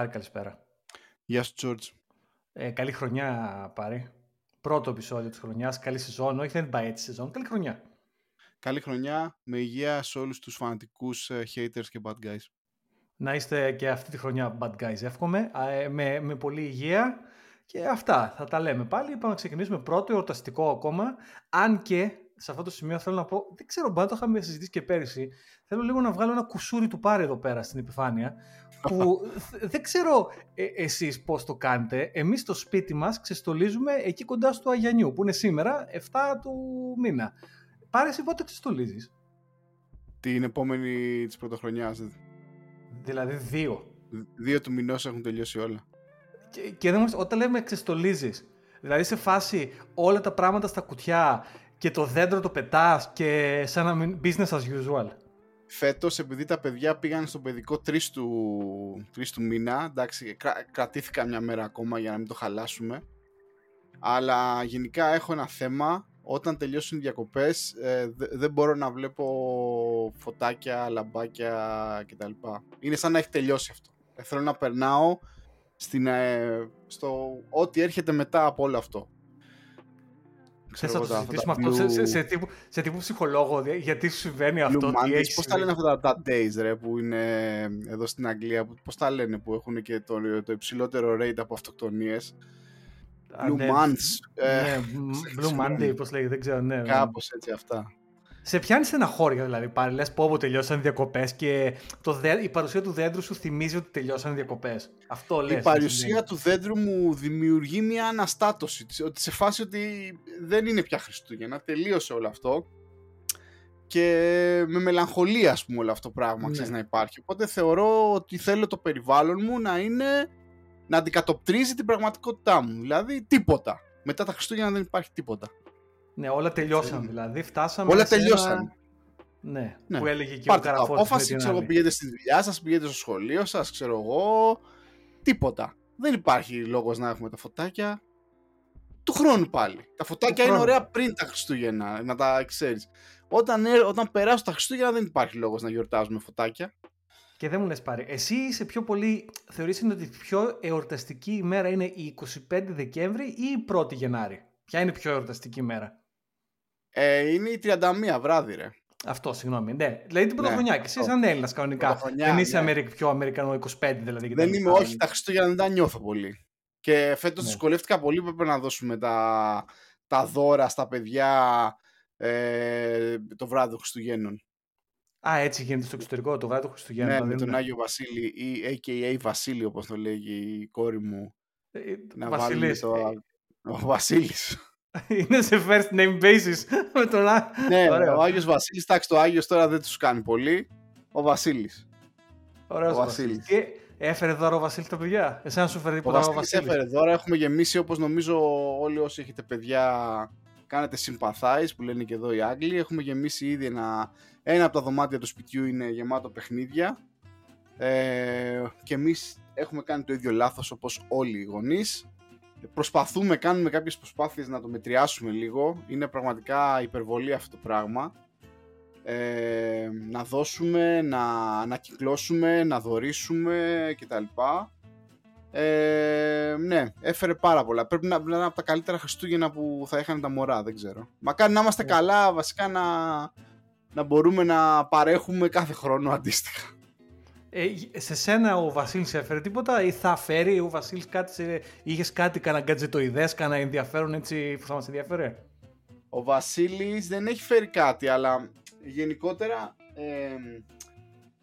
Πάρη, καλησπέρα. Γεια σου, Τζόρτζ. Ε, καλή χρονιά, Πάρη. Πρώτο επεισόδιο της χρονιάς. Καλή σεζόν. Όχι, δεν πάει έτσι σεζόν. Καλή χρονιά. Καλή χρονιά. Με υγεία σε όλους τους φανατικούς ε, haters και bad guys. Να είστε και αυτή τη χρονιά bad guys, εύχομαι. Ε, με, με πολλή υγεία. Και αυτά θα τα λέμε πάλι. Είπαμε να ξεκινήσουμε πρώτο εορταστικό ακόμα. Αν και σε αυτό το σημείο θέλω να πω, δεν ξέρω, μπορεί να το είχαμε συζητήσει και πέρυσι. Θέλω λίγο να βγάλω ένα κουσούρι του πάρε εδώ πέρα στην επιφάνεια. Που δεν ξέρω ε, εσείς πώς το κάνετε. Εμείς στο σπίτι μας ξεστολίζουμε εκεί κοντά στο Αγιανιού, που είναι σήμερα 7 του μήνα. Πάρε εσύ πότε ξεστολίζεις. Την επόμενη της πρωτοχρονιάς. Δηλαδή δύο. Δύο του μηνός έχουν τελειώσει όλα. Και, και δεν, όταν λέμε ξεστολίζεις, δηλαδή σε φάση όλα τα πράγματα στα κουτιά και το δέντρο το πετάς και σαν να μην business as usual. Φέτος, επειδή τα παιδιά πήγαν στο παιδικό 3 του, 3 του μήνα, εντάξει, κρα, κρατήθηκα μια μέρα ακόμα για να μην το χαλάσουμε, αλλά γενικά έχω ένα θέμα, όταν τελειώσουν οι διακοπές ε, δεν μπορώ να βλέπω φωτάκια, λαμπάκια κτλ. Είναι σαν να έχει τελειώσει αυτό. Ε, θέλω να περνάω στην, ε, στο ό,τι έρχεται μετά από όλο αυτό. Ξέρω θα το συζητήσουμε αυτό; Σε, σε, σε, τύπου, σε τύπου ψυχολόγο, γιατί σου συμβαίνει αυτό. Mondays, πώς τα λένε αυτά τα days ρε, που είναι εδώ στην Αγγλία, πώς τα λένε που έχουν και το, το υψηλότερο rate από αυτοκτονίες. Blue ναι, Months. Ναι, ε, Blue Monday, πώς λέγεται, δεν ξέρω. Ναι, ναι. Κάπως έτσι αυτά. Σε πιάνεις στεναχώρια δηλαδή πάλι. Λες πω, πω τελειώσαν οι διακοπές και το δέ, η παρουσία του δέντρου σου θυμίζει ότι τελειώσαν οι διακοπές. Αυτό λες. Η παρουσία του δέντρου μου δημιουργεί μια αναστάτωση. Ότι σε φάση ότι δεν είναι πια Χριστούγεννα. Τελείωσε όλο αυτό. Και με μελαγχολία, ας πούμε, όλο αυτό το πράγμα ναι. ξέρεις, να υπάρχει. Οπότε θεωρώ ότι θέλω το περιβάλλον μου να είναι. να αντικατοπτρίζει την πραγματικότητά μου. Δηλαδή τίποτα. Μετά τα Χριστούγεννα δεν υπάρχει τίποτα. Ναι, όλα τελειώσαν δηλαδή. Φτάσαμε όλα τελειώσαν. Ναι, ναι, που έλεγε και Πάρτε ο Καραφώτης. απόφαση, ξέρω εγώ, πηγαίνετε στη δουλειά σας, πηγαίνετε στο σχολείο σας, ξέρω εγώ, τίποτα. Δεν υπάρχει λόγος να έχουμε τα φωτάκια. Του χρόνου πάλι. Τα φωτάκια είναι ωραία πριν τα Χριστούγεννα, να τα ξέρεις. Όταν, όταν περάσουν τα Χριστούγεννα δεν υπάρχει λόγος να γιορτάζουμε φωτάκια. Και δεν μου λες πάρει, εσύ είσαι πιο πολύ, θεωρείς ότι η πιο εορταστική ημέρα είναι η 25 Δεκέμβρη ή η 1η Γενάρη; Ποια είναι η πιο εορταστική ημέρα; Ε, είναι η 31 βράδυ, ρε. Αυτό, συγγνώμη. Ναι. Δηλαδή την πρωτοχρονιά. Ναι, και εσύ σαν Έλληνας κανονικά. Δεν είσαι ναι. πιο Αμερικανό 25 δηλαδή. Δεν είμαι, όχι, τα Χριστούγεννα δεν τα νιώθω πολύ. Και φέτος ναι. δυσκολεύτηκα πολύ που έπρεπε να δώσουμε τα, τα δώρα στα παιδιά ε, το βράδυ των Χριστουγέννων. Α, έτσι γίνεται στο εξωτερικό το βράδυ των Χριστουγέννων. Ναι, με τον Άγιο Βασίλη ή AKA Βασίλη, όπως το λέγει η κόρη μου. Ε, να Βασίλης. Το... Ο Βασίλης. Είναι σε first name basis με τον Ναι, Ωραίο. ο Άγιος Βασίλης, εντάξει το Άγιος τώρα δεν τους κάνει πολύ. Ο Βασίλης. Ωραίος ο Βασίλης. Και έφερε δώρο ο Βασίλης τα παιδιά. Εσένα σου φέρει τίποτα ο Βασίλης. έφερε δώρο, έχουμε γεμίσει όπως νομίζω όλοι όσοι έχετε παιδιά κάνετε sympathize που λένε και εδώ οι Άγγλοι. Έχουμε γεμίσει ήδη ένα, ένα από τα δωμάτια του σπιτιού είναι γεμάτο παιχνίδια. Ε, και εμείς έχουμε κάνει το ίδιο λάθος όπως όλοι οι γονείς προσπαθούμε, κάνουμε κάποιες προσπάθειες να το μετριάσουμε λίγο. Είναι πραγματικά υπερβολή αυτό το πράγμα. Ε, να δώσουμε, να ανακυκλώσουμε, να δωρήσουμε κτλ. Ε, ναι, έφερε πάρα πολλά. Πρέπει να είναι από τα καλύτερα Χριστούγεννα που θα είχαν τα μωρά, δεν ξέρω. Μακάρι να είμαστε yeah. Ναι. καλά, βασικά να, να μπορούμε να παρέχουμε κάθε χρόνο αντίστοιχα. Ε, σε σένα ο Βασίλης έφερε τίποτα ή θα φέρει ο Βασίλης κάτι, σε... είχες κάτι, κανένα γκατζετοειδέ, κανένα ενδιαφέρον έτσι που θα μας ενδιαφέρε; Ο Βασίλης δεν έχει φέρει κάτι, αλλά γενικότερα ε,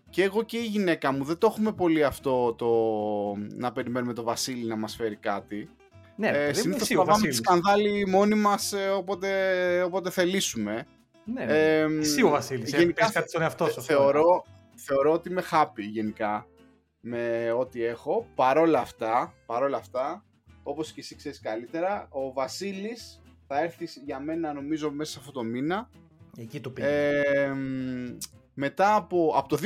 και εγώ και η γυναίκα μου δεν το έχουμε πολύ αυτό το να περιμένουμε το Βασίλη να μας φέρει κάτι. Ναι, ε, συνήθως τραβάμε τη σκανδάλη μόνοι μας ε, όποτε, όποτε θελήσουμε. Ναι, ναι. Ε, εσύ ο Βασίλης, γενικά, κάτι στον εαυτό σου. Θεωρώ, θεωρώ ότι είμαι happy γενικά με ό,τι έχω. Παρόλα αυτά, παρόλα αυτά, όπως και εσύ ξέρεις καλύτερα, ο Βασίλης θα έρθει για μένα νομίζω μέσα σε αυτό το μήνα. Εκεί το πήγε. Ε, μετά από, από το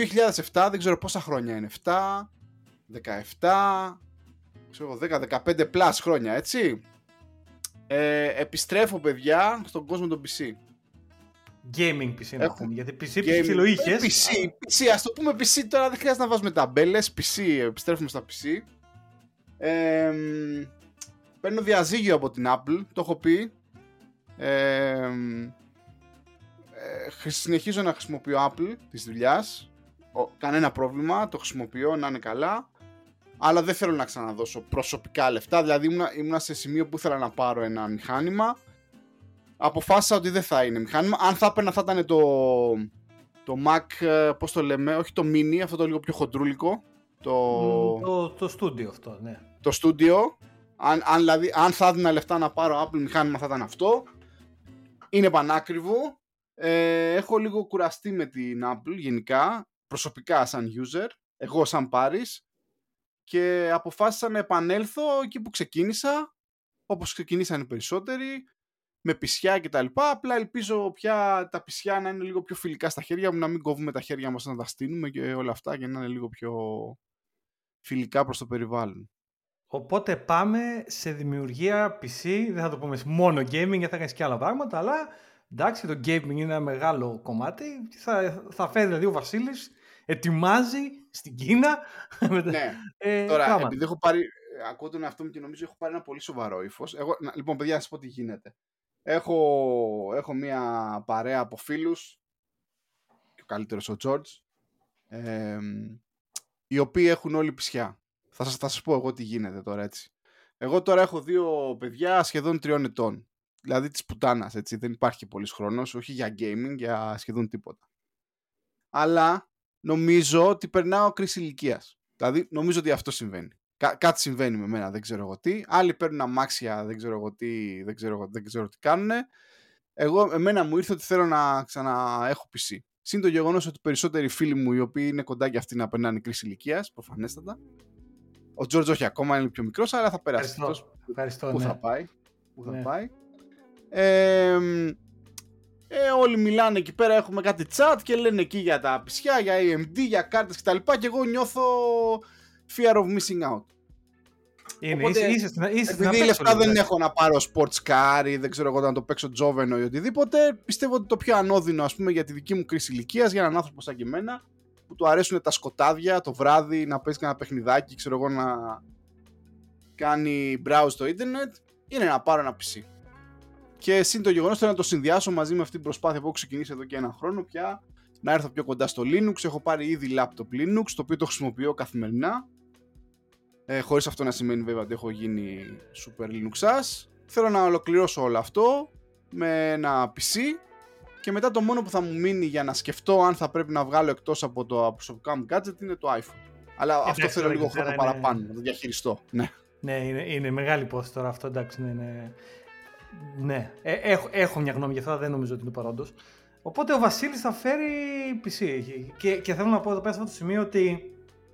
2007, δεν ξέρω πόσα χρόνια είναι, 7, 17, ξέρω 10-15 plus χρόνια, έτσι. Ε, επιστρέφω, παιδιά, στον κόσμο των PC. Gaming PC να πούμε, γιατί PC PC είχε. PC, PC, ας το πούμε PC τώρα δεν χρειάζεται να βάζουμε ταμπέλες, PC, επιστρέφουμε στα PC. Ε, παίρνω διαζύγιο από την Apple, το έχω πει. Ε, συνεχίζω να χρησιμοποιώ Apple της δουλειάς. Κανένα πρόβλημα, το χρησιμοποιώ να είναι καλά. Αλλά δεν θέλω να ξαναδώσω προσωπικά λεφτά. Δηλαδή ήμουνα, ήμουνα σε σημείο που ήθελα να πάρω ένα μηχάνημα. Αποφάσισα ότι δεν θα είναι μηχάνημα. Αν θα έπαιρνα θα ήταν το, το Mac, ε, πώς το λέμε, όχι το Mini, αυτό το λίγο πιο χοντρούλικο. Το, το, το Studio αυτό, ναι. Το Studio. Αν, αν, δηλαδή, αν θα έδινα λεφτά να πάρω Apple μηχάνημα θα ήταν αυτό. Είναι πανάκριβο. Ε, έχω λίγο κουραστεί με την Apple γενικά, προσωπικά σαν user, εγώ σαν Πάρης και αποφάσισα να επανέλθω εκεί που ξεκίνησα, όπως ξεκινήσαν οι περισσότεροι, με πισιά και τα λοιπά. Απλά ελπίζω πια τα πισιά να είναι λίγο πιο φιλικά στα χέρια μου, να μην κόβουμε τα χέρια μας να τα στείλουμε και όλα αυτά και να είναι λίγο πιο φιλικά προς το περιβάλλον. Οπότε πάμε σε δημιουργία PC, δεν θα το πούμε μόνο gaming, γιατί θα κάνεις και άλλα πράγματα, αλλά εντάξει, το gaming είναι ένα μεγάλο κομμάτι. Θα, θα φέρει δηλαδή ο Βασίλης, ετοιμάζει στην Κίνα. Ναι, ε, τώρα πράγμα. επειδή έχω πάρει, ακούω τον εαυτό μου και νομίζω έχω πάρει ένα πολύ σοβαρό ύφος. Λοιπόν, παιδιά, να σας πω τι γίνεται. Έχω, έχω μια παρέα από φίλους. Και ο καλύτερος ο Τζορτζ. Ε, οι οποίοι έχουν όλοι πισιά. Θα σας, θα σας πω εγώ τι γίνεται τώρα έτσι. Εγώ τώρα έχω δύο παιδιά σχεδόν τριών ετών. Δηλαδή της πουτάνας, έτσι. Δεν υπάρχει πολύς χρόνος, όχι για gaming, για σχεδόν τίποτα. Αλλά νομίζω ότι περνάω κρίση ηλικίας. Δηλαδή νομίζω ότι αυτό συμβαίνει. Κά- κάτι συμβαίνει με μένα, δεν ξέρω εγώ τι. Άλλοι παίρνουν αμάξια, δεν ξέρω εγώ τι, δεν ξέρω, δεν ξέρω τι κάνουν. Εγώ, εμένα μου ήρθε ότι θέλω να ξαναέχω PC. Συν το γεγονός ότι περισσότεροι φίλοι μου οι οποίοι είναι κοντά και αυτοί να περνάνε κρίση ηλικίας, προφανέστατα. Ο Τζόρτζ όχι ακόμα, είναι πιο μικρός, αλλά θα περάσει. Ευχαριστώ. Ευχαριστώ Πού ναι. θα πάει. Πού θα Ναι. πάει. Ε, ε, όλοι μιλάνε εκεί πέρα, έχουμε κάτι chat και λένε εκεί για τα πισιά, για AMD, για κάρτες κτλ. Και εγώ νιώθω fear of missing out. Είναι, Οπότε, είσαι, είσαι, στην, είσαι στην Επειδή απέξω λεφτά λίγο, δεν εντάξει. έχω να πάρω sports car ή δεν ξέρω εγώ να το παίξω τζόβενο ή οτιδήποτε, πιστεύω ότι το πιο ανώδυνο ας πούμε για τη δική μου κρίση ηλικίας για έναν άνθρωπο σαν και εμένα που του αρέσουν τα σκοτάδια το βράδυ να παίζει ένα παιχνιδάκι, ξέρω εγώ να κάνει browse στο ίντερνετ, είναι να πάρω ένα PC. Και συν το γεγονός θέλω να το συνδυάσω μαζί με αυτή την προσπάθεια που έχω ξεκινήσει εδώ και ένα χρόνο πια να έρθω πιο κοντά στο Linux. Έχω πάρει ήδη laptop Linux, το οποίο το χρησιμοποιώ καθημερινά. Ε, χωρίς αυτό να σημαίνει βέβαια ότι έχω γίνει super Linuxάς. Θέλω να ολοκληρώσω όλο αυτό με ένα PC και μετά το μόνο που θα μου μείνει για να σκεφτώ αν θα πρέπει να βγάλω εκτός από το προσωπικά μου gadget είναι το iPhone. Αλλά αυτό εντάξει, θέλω τώρα λίγο εκεί πέρα χρόνο είναι- παραπάνω να το διαχειριστώ. Ναι. Ναι, είναι, είναι μεγάλη υπόθεση τώρα αυτό, εντάξει, ναι, ναι. Ναι, ε, έχω, έχω μια γνώμη για αυτό, δεν νομίζω ότι είναι παρόντος. Οπότε ο Βασίλης θα φέρει PC. Και, και θέλω να πω εδώ πέρα σε αυτό το σημείο ότι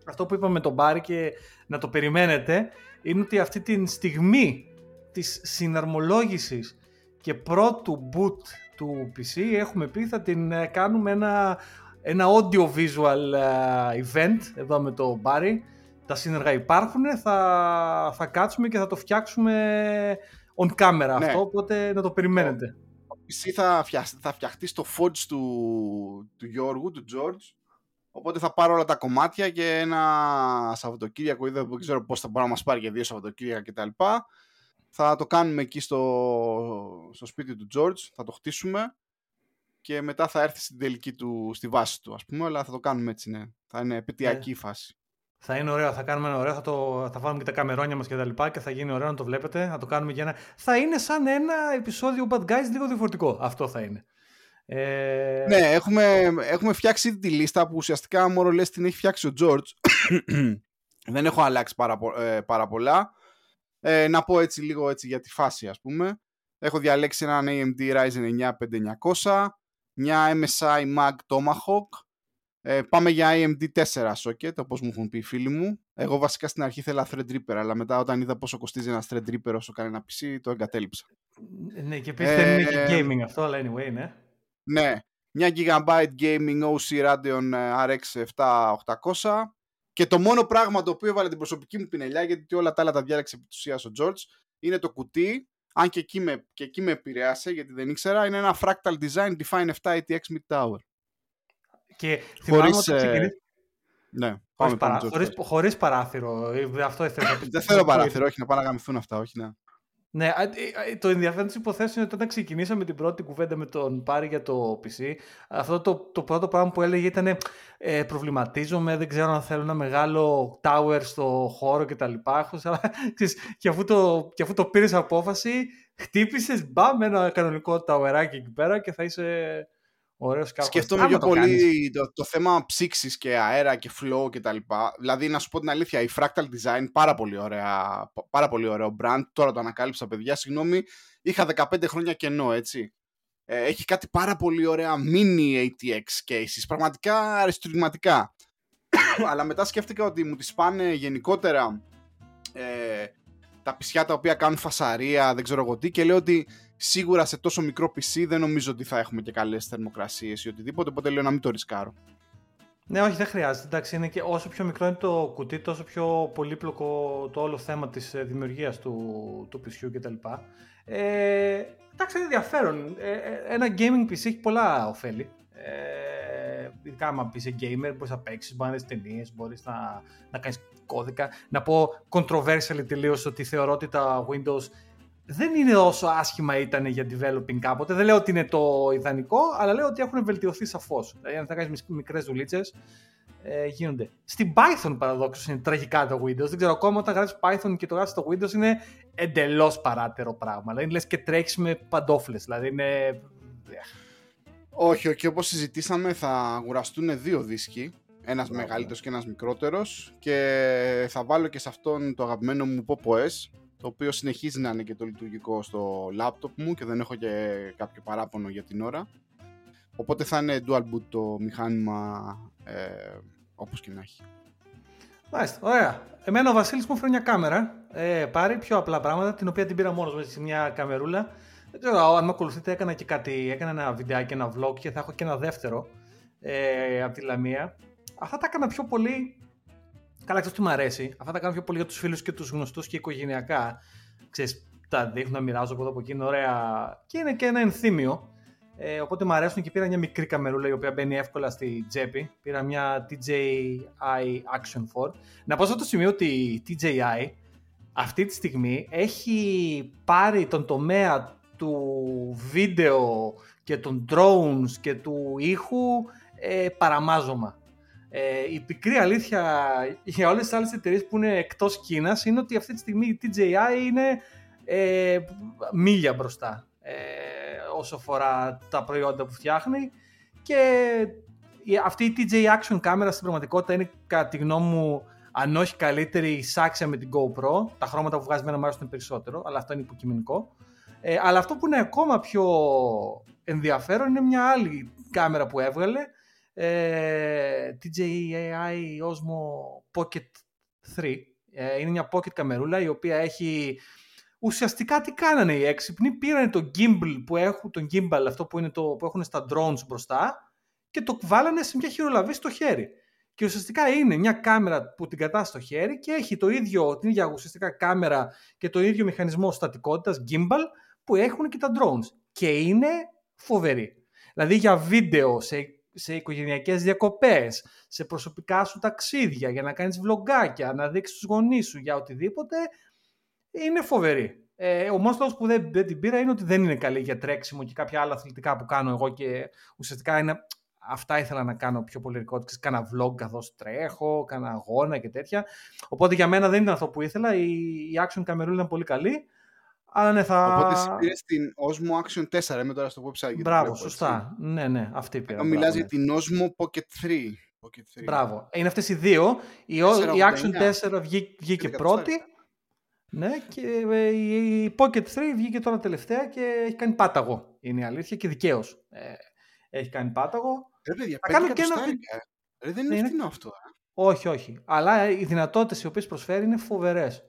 αυτό που είπαμε με τον Μπάρι και να το περιμένετε είναι ότι αυτή τη στιγμή της συναρμολόγησης και πρώτου boot του PC έχουμε πει θα την ε, κάνουμε ένα, ένα audio visual ε, event εδώ με τον Μπάρι τα σύνεργα υπάρχουν, θα, θα κάτσουμε και θα το φτιάξουμε on camera Ναι. αυτό, οπότε να το περιμένετε. PC θα, φτιαχ- θα φτιαχτεί στο Forge του, του Γιώργου, του George. Οπότε θα πάρω όλα τα κομμάτια και ένα Σαββατοκύριακο ή δεν δεν ξέρω πώς θα μπορεί να μας πάρει για δύο Σαββατοκύριακα κτλ. Θα το κάνουμε εκεί στο, στο σπίτι του George, θα το χτίσουμε και μετά θα έρθει στην τελική του, στη βάση του ας πούμε, αλλά θα το κάνουμε έτσι ναι. Θα είναι επαιτειακή η φάση. Θα είναι ωραίο, θα κάνουμε ένα ωραίο, θα, το, θα βάλουμε και τα καμερόνια μας και τα λοιπά και θα γίνει ωραίο να το βλέπετε, θα το κάνουμε για ένα... Θα είναι σαν ένα επεισόδιο Bad Guys λίγο διαφορετικό, αυτό θα είναι. Ε, Ναι, έχουμε, έχουμε φτιάξει ήδη τη λίστα που ουσιαστικά μόνο λες την έχει φτιάξει ο George. Δεν έχω αλλάξει πάρα, πο- ε, πάρα πολλά. Ε, να πω έτσι λίγο έτσι για τη φάση ας πούμε. Έχω διαλέξει έναν AMD Ryzen 9 5900, μια MSI Mag Tomahawk. Ε, πάμε για AMD 4 socket, όπως μου έχουν πει οι φίλοι μου. Εγώ βασικά στην αρχή ήθελα Threadripper, αλλά μετά όταν είδα πόσο κοστίζει ένα Threadripper όσο κάνει ένα PC, το εγκατέλειψα. ναι, και επίσης δεν είναι και Ε, gaming αυτό, αλλά anyway, ναι. Ναι, μια GB Gaming OC Radeon ε, RX 7800 και το μόνο πράγμα το οποίο έβαλε την προσωπική μου πινελιά γιατί όλα τα άλλα τα διάλεξε επί της ουσίας ο George είναι το κουτί αν και εκεί, με, και εκεί με επηρέασε γιατί δεν ήξερα είναι ένα Fractal Design Define 7 ATX Mid Tower Και θυμάμαι χωρίς, ότι ε, ξεκινήσαμε ναι. Χωρίς, παρά, χωρίς, χωρίς παράθυρο. Ε, αυτό ήθελα Δεν θέλω παράθυρο, όχι να πάνε να γαμηθούν αυτά, όχι να. Ναι, το ενδιαφέρον της υποθέσεων είναι ότι όταν ξεκινήσαμε την πρώτη κουβέντα με τον Πάρη για το PC, αυτό το, το πρώτο πράγμα που έλεγε ήταν ε, προβληματίζομαι, δεν ξέρω αν θέλω ένα μεγάλο tower στο χώρο κτλ. Και, αφού το, και αφού το πήρες απόφαση, χτύπησες μπαμ ένα κανονικό towerάκι εκεί πέρα και θα είσαι Ωραίος Σκέφτομαι πιο πολύ το, το, θέμα ψήξης και αέρα και flow και τα λοιπά. Δηλαδή, να σου πω την αλήθεια, η Fractal Design, πάρα πολύ, ωραία, πάρα πολύ ωραίο brand. Τώρα το ανακάλυψα, παιδιά. Συγγνώμη, είχα 15 χρόνια κενό, έτσι. Ε, έχει κάτι πάρα πολύ ωραία mini ATX cases. Πραγματικά αριστουργηματικά. Αλλά μετά σκέφτηκα ότι μου τις πάνε γενικότερα ε, τα πισιά τα οποία κάνουν φασαρία, δεν ξέρω εγώ τι, και λέω ότι σίγουρα σε τόσο μικρό PC δεν νομίζω ότι θα έχουμε και καλές θερμοκρασίες ή οτιδήποτε, οπότε λέω να μην το ρισκάρω. Ναι, όχι, δεν χρειάζεται. Εντάξει, είναι και όσο πιο μικρό είναι το κουτί, τόσο πιο πολύπλοκο το όλο θέμα της ε, δημιουργίας του, του PC κτλ. Ε, εντάξει, είναι ενδιαφέρον. Ε, ε, ένα gaming PC έχει πολλά ωφέλη. Ε, ειδικά άμα είσαι gamer, μπορείς να παίξεις, μπορείς να δεις ταινίες, μπορείς να, να κάνεις κώδικα. Να πω controversially τελείως ότι θεωρώ ότι τα Windows δεν είναι όσο άσχημα ήταν για developing κάποτε. Δεν λέω ότι είναι το ιδανικό, αλλά λέω ότι έχουν βελτιωθεί σαφώς. Δηλαδή, αν θα κάνεις μικρές δουλίτσες, ε, γίνονται. Στην Python παραδόξως είναι τραγικά το Windows. Δεν ξέρω ακόμα όταν γράφεις Python και το γράφεις στο Windows είναι εντελώς παράτερο πράγμα. Δηλαδή λες και τρέχεις με παντόφλες. Δηλαδή είναι. Όχι, όχι, όπως συζητήσαμε, θα αγοραστούν δύο δίσκοι. Ένας μεγαλύτερος και ένας μικρότερος. Και θα βάλω και σε αυτόν το αγαπημένο μου Pop OS το οποίο συνεχίζει να είναι και το λειτουργικό στο λάπτοπ μου και δεν έχω και κάποιο παράπονο για την ώρα. Οπότε θα είναι dual boot το μηχάνημα ε, όπως και να έχει. Μάλιστα, ωραία. Εμένα ο Βασίλης μου έφερε μια κάμερα, ε, πάρει πιο απλά πράγματα, την οποία την πήρα μόνος μου σε μια καμερούλα. Δεν ξέρω, αν με ακολουθείτε έκανα και κάτι, έκανα ένα βιντεάκι, ένα vlog και θα έχω και ένα δεύτερο ε, από τη Λαμία. Αυτά τα έκανα πιο πολύ Καλά, ξέρω τι μου αρέσει; Αυτά τα κάνω πιο πολύ για τους φίλους και τους γνωστούς και οικογενειακά. Ξέρεις, τα δείχνω να μοιράζω από εδώ από εκεί, είναι ωραία. Και είναι και ένα ενθύμιο. Ε, οπότε μου αρέσουν και πήρα μια μικρή καμερούλα η οποία μπαίνει εύκολα στη τσέπη. Πήρα μια DJI Action 4. Να πω σε αυτό το σημείο ότι η DJI αυτή τη στιγμή έχει πάρει τον τομέα του βίντεο και των drones και του ήχου ε, παραμάζωμα. Ε, η πικρή αλήθεια για όλες τις άλλες εταιρείες που είναι εκτός Κίνας είναι ότι αυτή τη στιγμή η TJI είναι ε, μίλια μπροστά ε, όσο αφορά τα προϊόντα που φτιάχνει και αυτή η TJ Action κάμερα στην πραγματικότητα είναι κατά τη γνώμη μου αν όχι καλύτερη σάξια με την GoPro. Τα χρώματα που βγάζει με ένα μάρος είναι περισσότερο, αλλά αυτό είναι υποκειμενικό. Ε, αλλά αυτό που είναι ακόμα πιο ενδιαφέρον είναι μια άλλη κάμερα που έβγαλε ε, DJI Osmo Pocket 3. Ε, είναι μια pocket καμερούλα η οποία έχει... Ουσιαστικά τι κάνανε οι έξυπνοι, πήραν το gimbal που έχουν, τον gimbal αυτό που, είναι το, που έχουν στα drones μπροστά και το βάλανε σε μια χειρολαβή στο χέρι. Και ουσιαστικά είναι μια κάμερα που την κατά στο χέρι και έχει το ίδιο, την ίδια ουσιαστικά κάμερα και το ίδιο μηχανισμό στατικότητας gimbal που έχουν και τα drones. Και είναι φοβερή. Δηλαδή για βίντεο σε σε οικογενειακές διακοπές, σε προσωπικά σου ταξίδια, για να κάνεις βλογκάκια, να δείξεις τους γονείς σου για οτιδήποτε, είναι φοβερή. Ε, ο μόνος λόγος που δεν, δεν την πήρα είναι ότι δεν είναι καλή για τρέξιμο και κάποια άλλα αθλητικά που κάνω εγώ και ουσιαστικά είναι, αυτά ήθελα να κάνω πιο πολύ Κάνα vlog καθώς τρέχω, κάνα αγώνα και τέτοια. Οπότε για μένα δεν ήταν αυτό που ήθελα. Η, η Action Camera ήταν πολύ καλή. Αλλά ναι, θα... Οπότε πήρες την Osmo Action 4, είμαι τώρα στο website. Μπράβο, σωστά. Ναι, ναι, αυτή πήρα. Μιλάς για την Osmo Pocket 3. Pocket 3. Μπράβο. Είναι αυτές οι δύο. Η, η Action 4 βγήκε, βγήκε πρώτη. Ναι, και ε, η Pocket 3 βγήκε τώρα τελευταία και έχει κάνει πάταγο. Είναι η αλήθεια και δικαίως. Ε, έχει κάνει πάταγο. Ρε παιδιά, θα κάνω και ένα... Ρε, δεν είναι ναι, φθηνό αυτό. Ε. Όχι, όχι. Αλλά οι δυνατότητες οι οποίες προσφέρει είναι φοβερές.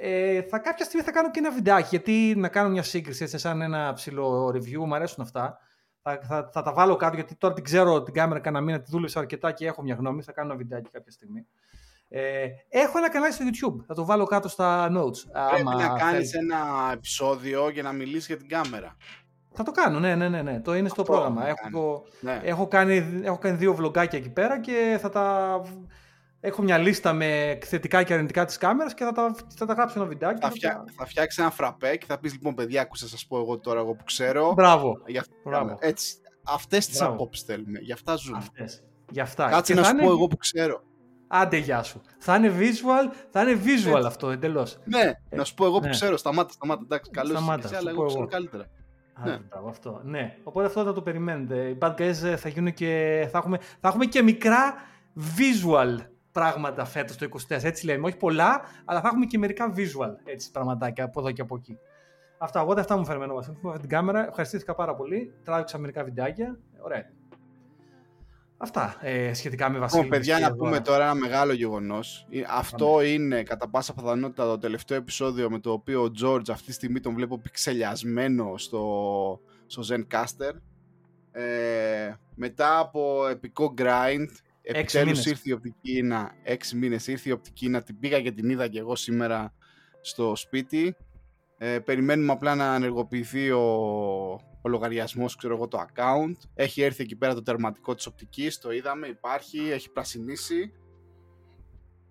Ε, θα κάποια στιγμή θα κάνω και ένα βιντεάκι, γιατί να κάνω μια σύγκριση έτσι, σαν ένα ψηλό review, μου αρέσουν αυτά. Θα, θα, θα, τα βάλω κάτω, γιατί τώρα την ξέρω την κάμερα κανένα μήνα, τη δούλεψα αρκετά και έχω μια γνώμη. Θα κάνω ένα βιντεάκι κάποια στιγμή. Ε, έχω ένα κανάλι στο YouTube, θα το βάλω κάτω στα notes. Πρέπει άμα να κάνεις ένα επεισόδιο για να μιλήσεις για την κάμερα. Θα το κάνω, ναι, ναι, ναι, ναι. Το είναι στο πρόγραμμα. Έχω, ναι. έχω, κάνει, έχω κάνει δύο βλογκάκια εκεί πέρα και θα τα Έχω μια λίστα με θετικά και αρνητικά της κάμερας και θα τα, θα τα γράψω ένα βιντεάκι. Θα, φτιά, θα φτιάξει ένα φραπέ και θα πεις λοιπόν, παιδιά, ακούσα σας πω εγώ τώρα, εγώ που ξέρω. Μπράβο. Για Μπράβο. Έτσι. Αυτές τις Μπράβο. απόψεις θέλουμε. Γι' αυτά ζούμε. Αυτές. Για αυτά. Κάτσε Και να θα σου είναι- πω εγώ που ξέρω. Άντε, γεια σου. Θα είναι visual, θα είναι visual Έτσι. αυτό εντελώς. Ναι, να σου πω εγώ που ναι. ξερω Σταμάτα, σταμάτα. Εντάξει, καλώς Σταμάτα, είσαι, σου αλλά πω εγώ ξέρω εγώ. καλύτερα. Ναι. Ναι. Μπράβο, αυτό. Ναι. Οπότε αυτό θα το περιμένετε. Οι bad guys ε, θα γίνουν και. Θα έχουμε, θα έχουμε και μικρά visual πράγματα φέτος το 24. Έτσι λέμε. Όχι πολλά, αλλά θα έχουμε και μερικά visual έτσι, πραγματάκια από εδώ και από εκεί. Αυτά. Οπότε αυτά μου φέρνει ο Βασίλης με την κάμερα. Ευχαριστήθηκα πάρα πολύ. Τράβηξα μερικά βιντεάκια. Ωραία. Αυτά ε, σχετικά με Βασίλη. Λοιπόν, παιδιά, και να εδώ. πούμε τώρα ένα μεγάλο γεγονός. Αυτό είναι κατά πάσα πιθανότητα το τελευταίο επεισόδιο με το οποίο ο George αυτή τη στιγμή τον βλέπω πιξελιασμένο στο, στο Zencaster. Ε, μετά από επικό grind, επιτέλους μήνες. ήρθε η οπτική να. Έξι μήνες ήρθε η οπτική να την πήγα και την είδα και εγώ σήμερα στο σπίτι. Ε, περιμένουμε απλά να ενεργοποιηθεί ο, ο λογαριασμός, ξέρω εγώ, το account. Έχει έρθει εκεί πέρα το τερματικό της οπτικής, το είδαμε, υπάρχει, έχει πρασινίσει.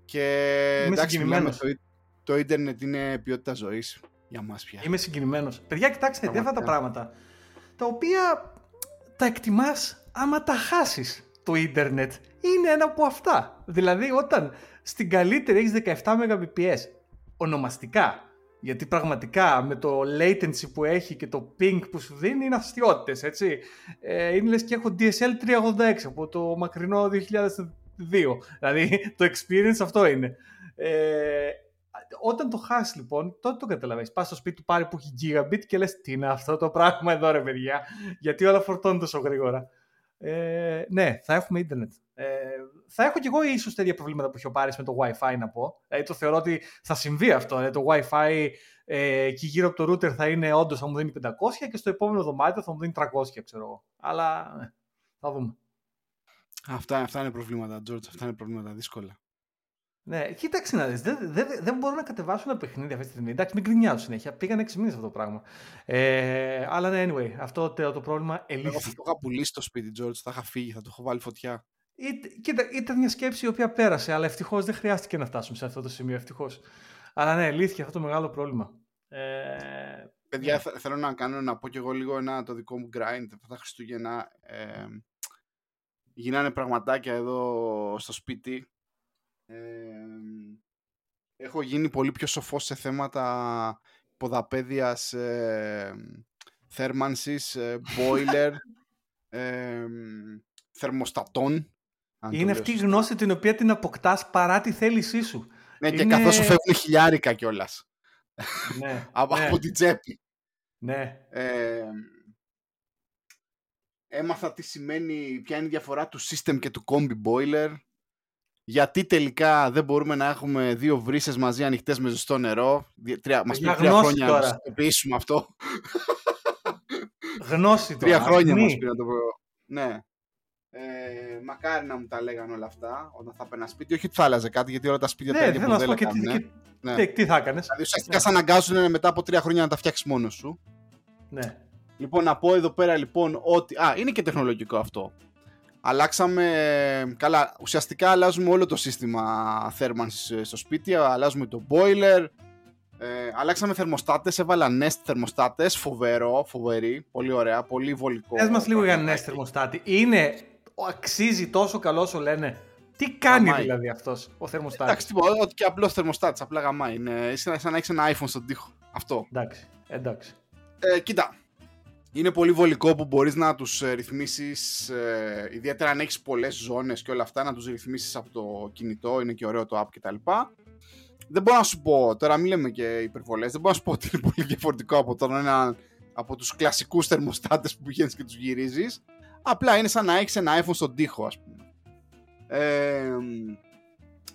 Και Είμαι εντάξει, μιλάμε, συγκινημένος. το, το ίντερνετ είναι ποιότητα ζωής για μας πια. Είμαι συγκινημένος. Παιδιά, κοιτάξτε, είναι αυτά τα Πραγματικά. πράγματα τα οποία τα εκτιμάς άμα τα χάσεις το ίντερνετ. Είναι ένα από αυτά. Δηλαδή, όταν στην καλύτερη έχεις 17 Mbps ονομαστικά, γιατί πραγματικά με το latency που έχει και το ping που σου δίνει είναι αστείωτες, έτσι. Ε, είναι λες και έχω DSL 386 από το μακρινό 2002. Δηλαδή, το experience αυτό είναι. Ε, όταν το χάσει λοιπόν, τότε το καταλαβαίνεις. Πας στο σπίτι του πάρει που έχει gigabit και λες: Τι είναι αυτό το πράγμα εδώ, ρε παιδιά, γιατί όλα φορτώνουν τόσο γρήγορα. Ε, ναι, θα έχουμε ίντερνετ. Ε, θα έχω κι εγώ ίσως τέτοια προβλήματα που έχει ο Πάρης με το WiFi να πω. Δηλαδή το θεωρώ ότι θα συμβεί αυτό. Δηλαδή, το WiFi ε, εκεί γύρω από το router θα είναι όντως θα μου δίνει 500 και στο επόμενο δωμάτιο θα μου δίνει 300, ξέρω εγώ. Αλλά ε, θα δούμε. Αυτά, αυτά είναι προβλήματα, George, αυτά είναι προβλήματα δύσκολα. Ναι, κοίταξε να δεις, δεν, δεν, δεν μπορώ να κατεβάσω ένα παιχνίδι αυτή τη στιγμή. Εντάξει, μην γκρινιάζω συνέχεια. Πήγαν 6 μήνες αυτό το πράγμα. Ε, αλλά ναι, anyway, αυτό το, το πρόβλημα Εγώ θα ελήφθη. το είχα πουλήσει στο σπίτι, George, θα είχα φύγει, θα το έχω βάλει φωτιά. Είτε- Κοίτα, ήταν μια σκέψη η οποία πέρασε, αλλά ευτυχώς δεν χρειάστηκε να φτάσουμε σε αυτό το σημείο, ευτυχώς. Αλλά ναι, λύθηκε αυτό το μεγάλο πρόβλημα. Ε, Παιδιά, Ναι. θε- θέλω να κάνω να πω κι εγώ λίγο ένα το δικό μου grind αυτά τα Χριστούγεννα. Ε, γίνανε πραγματάκια εδώ στο σπίτι. Ε, έχω γίνει πολύ πιο σοφός σε θέματα ποδαπέδιας, ε, θέρμανσης, ε, boiler, ε, θερμοστατών. αν το είναι λέω αυτή η σωστά. γνώση την οποία την αποκτάς παρά τη θέλησή σου. Ναι, και είναι- καθώς σου φεύγουν χιλιάρικα κιόλας. ναι, από, ναι, από την τσέπη. ναι. Ε, έμαθα τι σημαίνει, ποια είναι η διαφορά του system και του combi boiler. Γιατί τελικά δεν μπορούμε να έχουμε δύο βρύσες μαζί ανοιχτές με ζεστό νερό; Δι- Τρία, μας Παιδιά, πήρε τρία γνώση χρόνια να το τώρα. συνειδητοποιήσουμε αυτό. Γνώση τώρα. Τρία χρόνια αγνή. μας πήρε να το πω. Ναι. Ε, μακάρι να μου τα λέγανε όλα αυτά όταν θα έπαιρνα σπίτι. Όχι ότι θα άλλαζε κάτι, γιατί όλα τα σπίτια Ναι, τα ίδια θέλω να σου πω μοντέλα και τι, κάνουνε. και- Ναι. τι, τι θα έκανες. Δηλαδή ουσιαστικά σε αναγκάζουν μετά από τρία χρόνια να τα φτιάξεις μόνος σου. Ναι. Λοιπόν, να πω εδώ πέρα λοιπόν ότι. Α, είναι και τεχνολογικό αυτό. Αλλάξαμε. Καλά, ουσιαστικά αλλάζουμε όλο το σύστημα θέρμανσης στο σπίτι. Αλλάζουμε το boiler. Ε, αλλάξαμε θερμοστάτες, έβαλα Nest θερμοστάτες, φοβερό, φοβερή, πολύ ωραία, πολύ βολικό. Πες μας λίγο για πραγματάκι. Nest θερμοστάτη. Είναι, αξίζει τόσο καλό όσο λένε. Τι κάνει Γαμάει. δηλαδή αυτός ο θερμοστάτης; Εντάξει, τίποτα, ότι και απλός θερμοστάτης, απλά γαμάει. Είναι σαν σαν να έχεις ένα iPhone στον τοίχο. Αυτό. Εντάξει, εντάξει. Ε, κοίτα, είναι πολύ βολικό που μπορείς να τους ε, ρυθμίσεις, ε, ιδιαίτερα αν έχεις πολλές ζώνες και όλα αυτά, να τους ρυθμίσεις από το κινητό, είναι και ωραίο το app κτλ. Δεν μπορώ να σου πω, τώρα μην λέμε και υπερβολές, δεν μπορώ να σου πω ότι είναι πολύ διαφορετικό από τον ένα, από τους κλασικούς θερμοστάτες που πηγαίνεις και τους γυρίζεις. Απλά είναι σαν να έχεις ένα iPhone στον τοίχο, ας πούμε. Ε,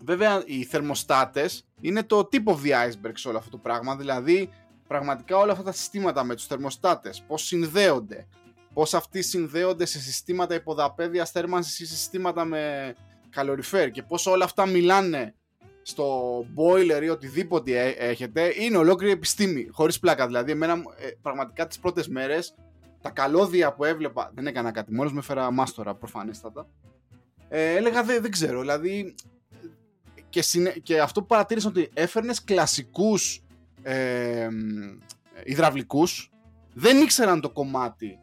βέβαια, οι θερμοστάτες είναι το tip of the iceberg σε όλο αυτό το πράγμα, δηλαδή πραγματικά όλα αυτά τα συστήματα με τους θερμοστάτες, πώς συνδέονται, πώς αυτοί συνδέονται σε συστήματα υποδαπέδιας θέρμανσης ή σε συστήματα με καλοριφέρ και πώς όλα αυτά μιλάνε στο boiler ή οτιδήποτε έ- έχετε, είναι ολόκληρη επιστήμη, χωρίς πλάκα. Δηλαδή, εμένα ε, πραγματικά τις πρώτες μέρες, τα καλώδια που έβλεπα, δεν έκανα κάτι, μόνος με έφερα μάστορα προφανέστατα, ε, έλεγα δεν, δεν ξέρω, δηλαδή και, και αυτό που παρατήρησα ότι έφερνες κλασικούς ε, υδραυλικούς δεν ήξεραν το κομμάτι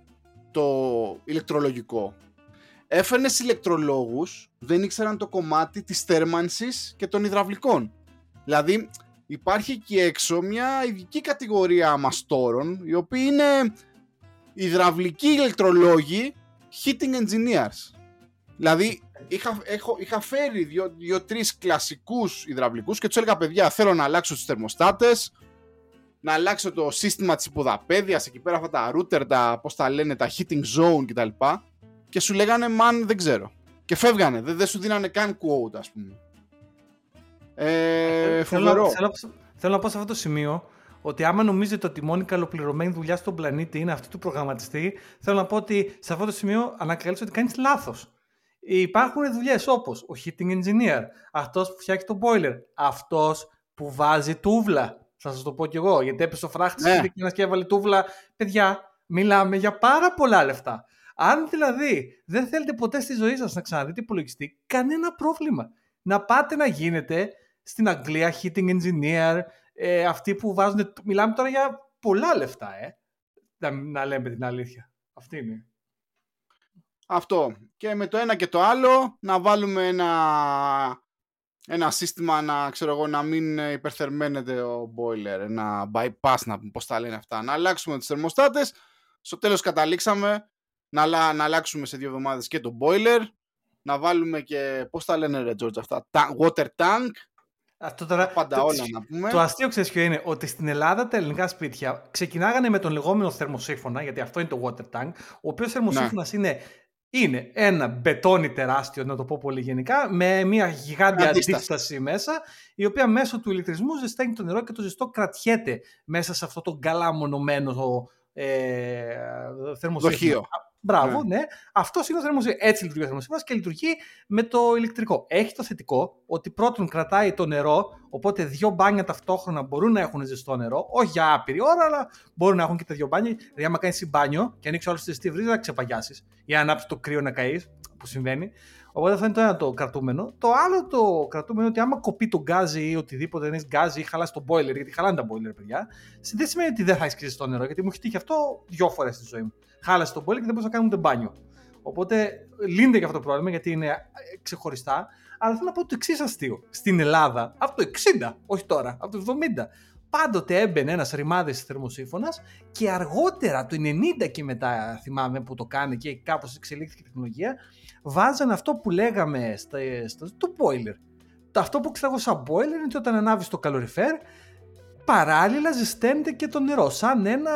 το ηλεκτρολογικό. Έφερνες ηλεκτρολόγους, δεν ήξεραν το κομμάτι της θέρμανσης και των υδραυλικών. Δηλαδή υπάρχει και έξω μια ειδική κατηγορία μαστόρων, οι οποίοι είναι υδραυλικοί ηλεκτρολόγοι heating engineers. Δηλαδή είχα, έχω, είχα φέρει δύο-τρει δύο, κλασικούς υδραυλικούς και τους έλεγα παιδιά θέλω να αλλάξω τους θερμοστάτες, να αλλάξω το σύστημα της υποδαπέδιας, εκεί πέρα αυτά τα router, τα, πώς τα λένε, τα heating zone κτλ. Και σου λέγανε, man, δεν ξέρω. Και φεύγανε, δεν, δεν σου δίνανε καν quote, ας πούμε. Ε, θέλω, θέλω, θέλω, να πω σε αυτό το σημείο ότι άμα νομίζετε ότι η μόνη καλοπληρωμένη δουλειά στον πλανήτη είναι αυτή του προγραμματιστή, θέλω να πω ότι σε αυτό το σημείο ανακαλύψω ότι κάνεις λάθος. Υπάρχουν δουλειές όπως ο heating engineer, αυτός που φτιάχνει το boiler, αυτός που βάζει τούβλα. Θα σας το πω κι εγώ, γιατί έπεσε ο φράχτης ναι. και ένας και έβαλε τούβλα. Παιδιά, μιλάμε για πάρα πολλά λεφτά. Αν δηλαδή δεν θέλετε ποτέ στη ζωή σας να ξαναδείτε υπολογιστή, κανένα πρόβλημα. Να πάτε να γίνετε στην Αγγλία heating engineer, ε, αυτοί που βάζουν. Μιλάμε τώρα για πολλά λεφτά, ε. Να, να λέμε την αλήθεια. Αυτή είναι. Αυτό. Και με το ένα και το άλλο να βάλουμε ένα, ένα σύστημα να, ξέρω εγώ, να μην υπερθερμαίνεται ο boiler, ένα bypass, να πώς τα λένε αυτά. Να αλλάξουμε τις θερμοστάτες. Στο τέλος καταλήξαμε να, να αλλάξουμε σε δύο εβδομάδες και το boiler. Να βάλουμε και, πώς τα λένε ρε George αυτά, water tank αυτό τώρα, πάντα το, όλα να πούμε. Το αστείο ξέρεις ποιο είναι, ότι στην Ελλάδα τα ελληνικά σπίτια ξεκινάγανε με τον λεγόμενο θερμοσύφωνα, γιατί αυτό είναι το water tank, ο οποίος θερμοσύφωνας ναι. είναι, είναι ένα μπετόνι τεράστιο, να το πω πολύ γενικά, με μια γιγάντια αντίσταση μέσα, η οποία μέσω του ηλεκτρισμού ζεσταίνει το νερό και το ζεστό κρατιέται μέσα σε αυτό το καλά μονομένο ε, θερμοσύφωνα. Μπράβο, ναι. ναι. Αυτό είναι ο θερμοσύμβολο. Έτσι λειτουργεί ο θερμοσύμβολο και λειτουργεί με το ηλεκτρικό. Έχει το θετικό ότι πρώτον κρατάει το νερό, οπότε δύο μπάνια ταυτόχρονα μπορούν να έχουν ζεστό νερό. Όχι για άπειρη ώρα, αλλά μπορούν να έχουν και τα δύο μπάνια. Δηλαδή, άμα κάνεις μπάνιο και ανοίξεις όλο τη ζεστή βρύδα, να ξεπαγιάσεις ή να ανάψει το κρύο να καείς, που συμβαίνει. Οπότε αυτό είναι το ένα το κρατούμενο. Το άλλο το κρατούμενο είναι ότι άμα κοπεί το γκάζι ή οτιδήποτε δεν έχει γκάζι ή χαλάσει το boiler, γιατί χαλάνε τα boiler, παιδιά, δεν σημαίνει ότι δεν θα έχει ζεστό νερό, γιατί μου έχει τύχει αυτό δυο φορές στη ζωή μου χάλασε τον πόλη και δεν μπορούσα να κάνω ούτε μπάνιο. Οπότε λύνεται και αυτό το πρόβλημα γιατί είναι ε, ξεχωριστά. Αλλά θέλω να πω το εξής αστείο. Στην Ελλάδα, από το 60, όχι τώρα, από το 70, πάντοτε έμπαινε ένας ρημάδι θερμοσύφωνας και αργότερα, το 90 και μετά, θυμάμαι που το κάνει και κάπως εξελίχθηκε η τεχνολογία, βάζαν αυτό που λέγαμε στο, στο, το boiler. Το αυτό που ξέρω σαν boiler είναι ότι όταν ανάβεις το καλοριφέρ, παράλληλα ζεσταίνεται και το νερό. Σαν ένα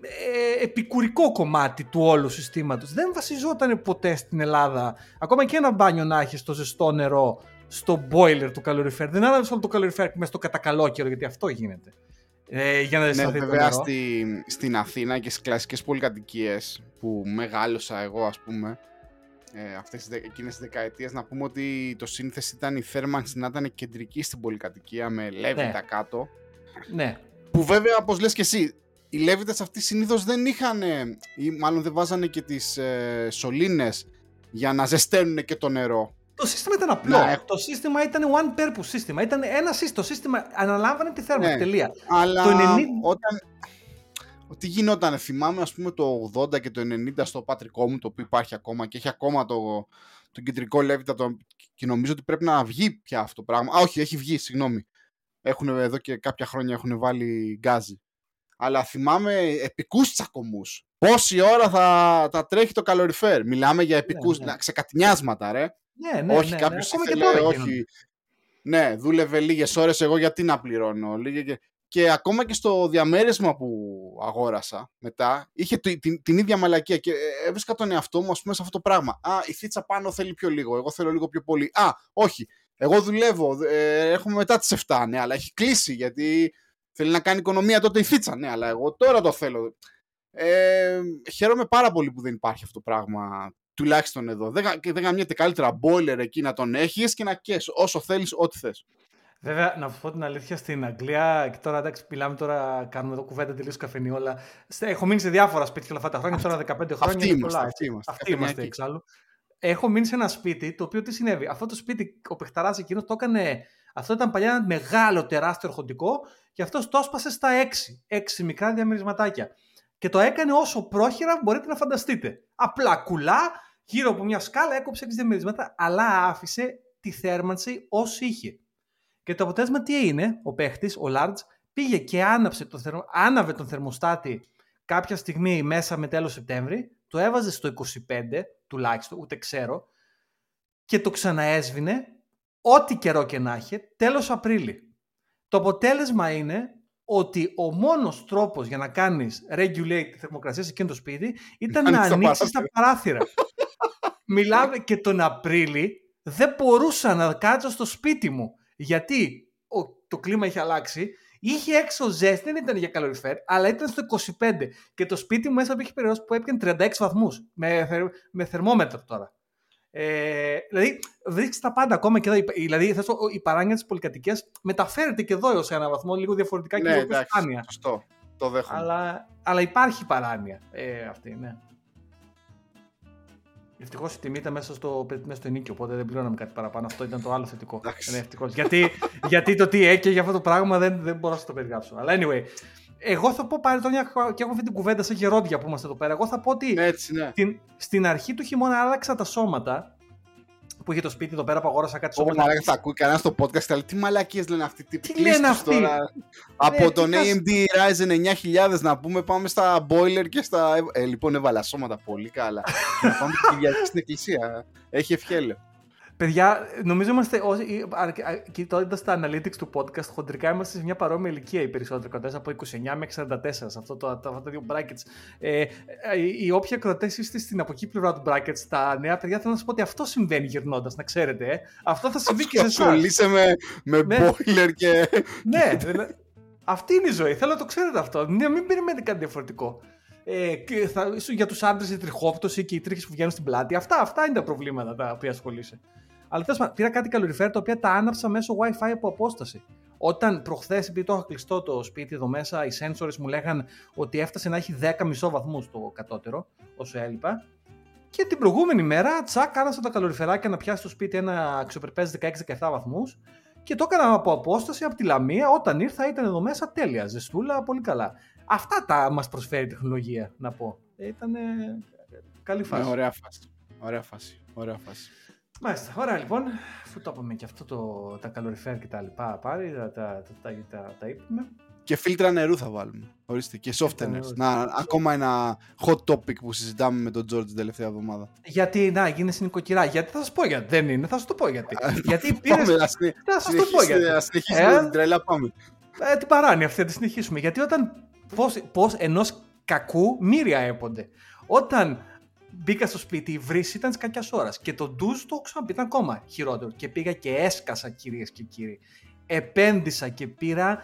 ε, επικουρικό κομμάτι του όλου συστήματος. Δεν βασιζόταν ποτέ στην Ελλάδα. Ακόμα και ένα μπάνιο να έχεις στο ζεστό νερό στο boiler του καλοριφέρ. Δεν άναβες όλο το καλοριφέρ μέσα στο κατακαλόκαιρο, γιατί αυτό γίνεται. Ε, για να ναι, βέβαια στη, στην Αθήνα και στις κλασικές πολυκατοικίες που μεγάλωσα εγώ ας πούμε ε, αυτές εκείνες τις δεκαετίες να πούμε ότι το σύνθεση ήταν η θέρμανση να ήταν κεντρική στην πολυκατοικία με λέβητα ναι. κάτω ναι. που βέβαια όπως λες και εσύ οι Λέβητες αυτοί συνήθως δεν είχαν ή μάλλον δεν βάζανε και τις ε, σωλήνες για να ζεσταίνουν και το νερό. Το σύστημα ήταν απλό. Ναι. Το σύστημα ήταν one purpose σύστημα. Ήταν ένα σύστημα. Το σύστημα αναλάμβανε τη θέρμανση. Ναι. Τελεία. Αλλά το 90... όταν... Τι γινόταν, θυμάμαι ας πούμε το 80 και το 90 στο πατρικό μου, το οποίο υπάρχει ακόμα και έχει ακόμα το, το κεντρικό Λέβητα το... και νομίζω ότι πρέπει να βγει πια αυτό το πράγμα. Α, όχι, έχει βγει, συγγνώμη. Έχουν εδώ και κάποια χρόνια έχουν βάλει γκάζι αλλά θυμάμαι επικούς τσακωμούς. Πόση ώρα θα, θα τρέχει το καλοριφέρ. Μιλάμε για επικού ναι, ναι. ξεκατνιάσματα, ρε. Ναι, ναι, όχι, ναι, κάποιος ναι. ήθελε, όχι. Ναι, δούλευε λίγες ώρες, εγώ γιατί να πληρώνω. Λίγε και... και ακόμα και στο διαμέρισμα που αγόρασα μετά, είχε την, την, ίδια μαλακία και ε, έβρισκα τον εαυτό μου, ας πούμε, σε αυτό το πράγμα. Α, η θίτσα πάνω θέλει πιο λίγο, εγώ θέλω λίγο πιο πολύ. Α, όχι, εγώ δουλεύω, ε, έχουμε μετά τις 7, ναι, αλλά έχει κλείσει γιατί Θέλει να κάνει οικονομία τότε η φίτσα. Ναι, αλλά εγώ τώρα το θέλω. Ε, χαίρομαι πάρα πολύ που δεν υπάρχει αυτό το πράγμα. Τουλάχιστον εδώ. Δεν, δεν γαμιέται καλύτερα boiler εκεί να τον έχεις και να κες όσο θέλεις, ό,τι θες. Βέβαια, να σου πω την αλήθεια, στην Αγγλία, και τώρα εντάξει, μιλάμε τώρα, κάνουμε εδώ κουβέντα τελείως καφενιόλα. Έχω μείνει σε διάφορα σπίτια όλα αυτά τα χρόνια, τώρα 15 χρόνια. Αυτοί είμαστε. Αυτοί είμαστε, αυτοί είμαστε εξάλλου. έχω μείνει σε ένα σπίτι το οποίο τι συνέβη; Αυτό το σπίτι, ο παιχταράς εκείνος το έκανε. Αυτό ήταν παλιά ένα μεγάλο τεράστιο ερχοντικό και αυτός το έσπασε στα έξι. Έξι μικρά διαμερισματάκια. Και το έκανε όσο πρόχειρα μπορείτε να φανταστείτε. Απλά κουλά, γύρω από μια σκάλα έκοψε έξι διαμερίσματα, αλλά άφησε τη θέρμανση όσο είχε. Και το αποτέλεσμα τι είναι, ο παίχτης, ο Λάρτζ, πήγε και άναψε το θερμο... άναβε τον θερμοστάτη κάποια στιγμή μέσα με τέλος Σεπτέμβρη, το έβαζε στο 25 τουλάχιστον, ούτε ξέρω, και το ξαναέσβηνε ό,τι καιρό και να έχει, τέλος Απρίλη. Το αποτέλεσμα είναι ότι ο μόνος τρόπος για να κάνεις regulate τη θερμοκρασία σε εκείνο το σπίτι ήταν να ανοίξεις τα παράθυρα. Μιλάμε και τον Απρίλη δεν μπορούσα να κάτσω στο σπίτι μου γιατί το κλίμα είχε αλλάξει Είχε έξω ζέστη, δεν ήταν για καλοριφέρ, αλλά ήταν στο 25. Και το σπίτι μου μέσα είχε περιόδου που έπιανε 36 βαθμούς. Με, με θερμόμετρο τώρα. Ε, δηλαδή, βρίσκεις τα πάντα ακόμα και εδώ. Δηλαδή, θες, η παράνοια της πολυκατοικίας μεταφέρεται και εδώ έως ένα βαθμό, λίγο διαφορετικά και ναι, λίγο σπάνια. Σωστό. Το δέχομαι. Αλλά, αλλά υπάρχει παράνοια ε, αυτή, ναι. Ευτυχώς η τιμή ήταν μέσα στο, μέσα στο ενίκιο, οπότε δεν πληρώναμε κάτι παραπάνω. Αυτό ήταν το άλλο θετικό. ευτυχώς. γιατί, γιατί το τι έκαιγε για αυτό το πράγμα δεν, δεν μπορώ να σας το περιγράψω. Αλλά anyway, εγώ θα πω πάλι τώρα και έχω αυτή την κουβέντα σε γερόντια που είμαστε εδώ πέρα. Εγώ θα πω ότι Έτσι, ναι. στην, στην αρχή του χειμώνα άλλαξα τα σώματα που είχε το σπίτι εδώ πέρα που αγόρασα κάτι σώματα. Όπω θα ακούει κανένας στο podcast και λέει τι μαλακίες λένε αυτοί. Τι, τι λένε αυτοί; Τώρα. Από ναι, τον AMD Ryzen 9000 να πούμε πάμε στα boiler και στα. Ε, λοιπόν, έβαλα σώματα πολύ καλά. να πάμε και στην εκκλησία. Έχει ευχέλαιο. Παιδιά, νομίζω είμαστε κοιτώντας τα analytics του podcast, χοντρικά είμαστε σε μια παρόμοια ηλικία οι περισσότεροι κρατέ από 29 μέχρι 44 σε αυτό το, αυτά τα δύο brackets. Ε, οι όποιοι κρατέ είστε στην από εκεί πλευρά του brackets, τα νέα παιδιά, θέλω να σας πω ότι αυτό συμβαίνει γυρνώντας, να ξέρετε. Ε. Αυτό θα συμβεί και σε εσάς. Ασχολείσαι με, με ναι. boiler και. ναι, αυτή είναι η ζωή. Θέλω να το ξέρετε αυτό. Ναι, μην περιμένετε κάτι διαφορετικό. Ε, και θα, για τους άντρες η τριχόπτωση και οι τρίχες που βγαίνουν στην πλάτη. Αυτά, αυτά είναι τα προβλήματα τα οποία ασχολείσαι. Αλλά τέλος πάντων, πήρα κάτι καλοριφέρ τα οποία τα άναψα μέσω WiFi από απόσταση. Όταν προχθές, επειδή το είχα κλειστό το σπίτι εδώ μέσα, οι sensors μου λέγαν ότι έφτασε να έχει 10 μισό βαθμούς το κατώτερο, όσο έλειπα. Και την προηγούμενη μέρα, τσακ, άνασα τα καλοριφεράκια να πιάσει το σπίτι ένα αξιοπρεπές 16-17 βαθμούς. Και το έκανα από απόσταση από τη Λαμία. Όταν ήρθα, ήταν εδώ μέσα τέλεια. Ζεστούλα, πολύ καλά. Αυτά τα μας προσφέρει η τεχνολογία, να πω. Ήταν καλή φάση. Ναι, ωραία φάση. Ωραία φάση. Ωραία φάση. Μάλιστα. Ωραία λοιπόν. Αφού το είπαμε και αυτό το, τα καλοριφέρ και τα λοιπά πάρει, τα, τα, τα, τα, τα είπαμε. Και φίλτρα νερού θα βάλουμε. Ορίστε. Και softeners. Να, ακόμα ένα hot topic που συζητάμε με τον George την τελευταία εβδομάδα. Γιατί, να, γίνεσαι νοικοκυρά. Γιατί θα σας πω γιατί. Δεν είναι, θα σου το πω γιατί. γιατί πήρε. Θα σας το πω γιατί. Α συνεχίσουμε ε, την τρέλα, πάμε. Ε, την παράνοια αυτή, θα τη συνεχίσουμε. Γιατί όταν. Πώς ενός κακού μύρια έπονται. Όταν μπήκα στο σπίτι, η βρύση ήταν της κακιάς ώρας. Και το ντουζ το έχω ξαναπεί, ήταν ακόμα χειρότερο. Και πήγα και έσκασα, κυρίες και κύριοι. Επένδυσα και πήρα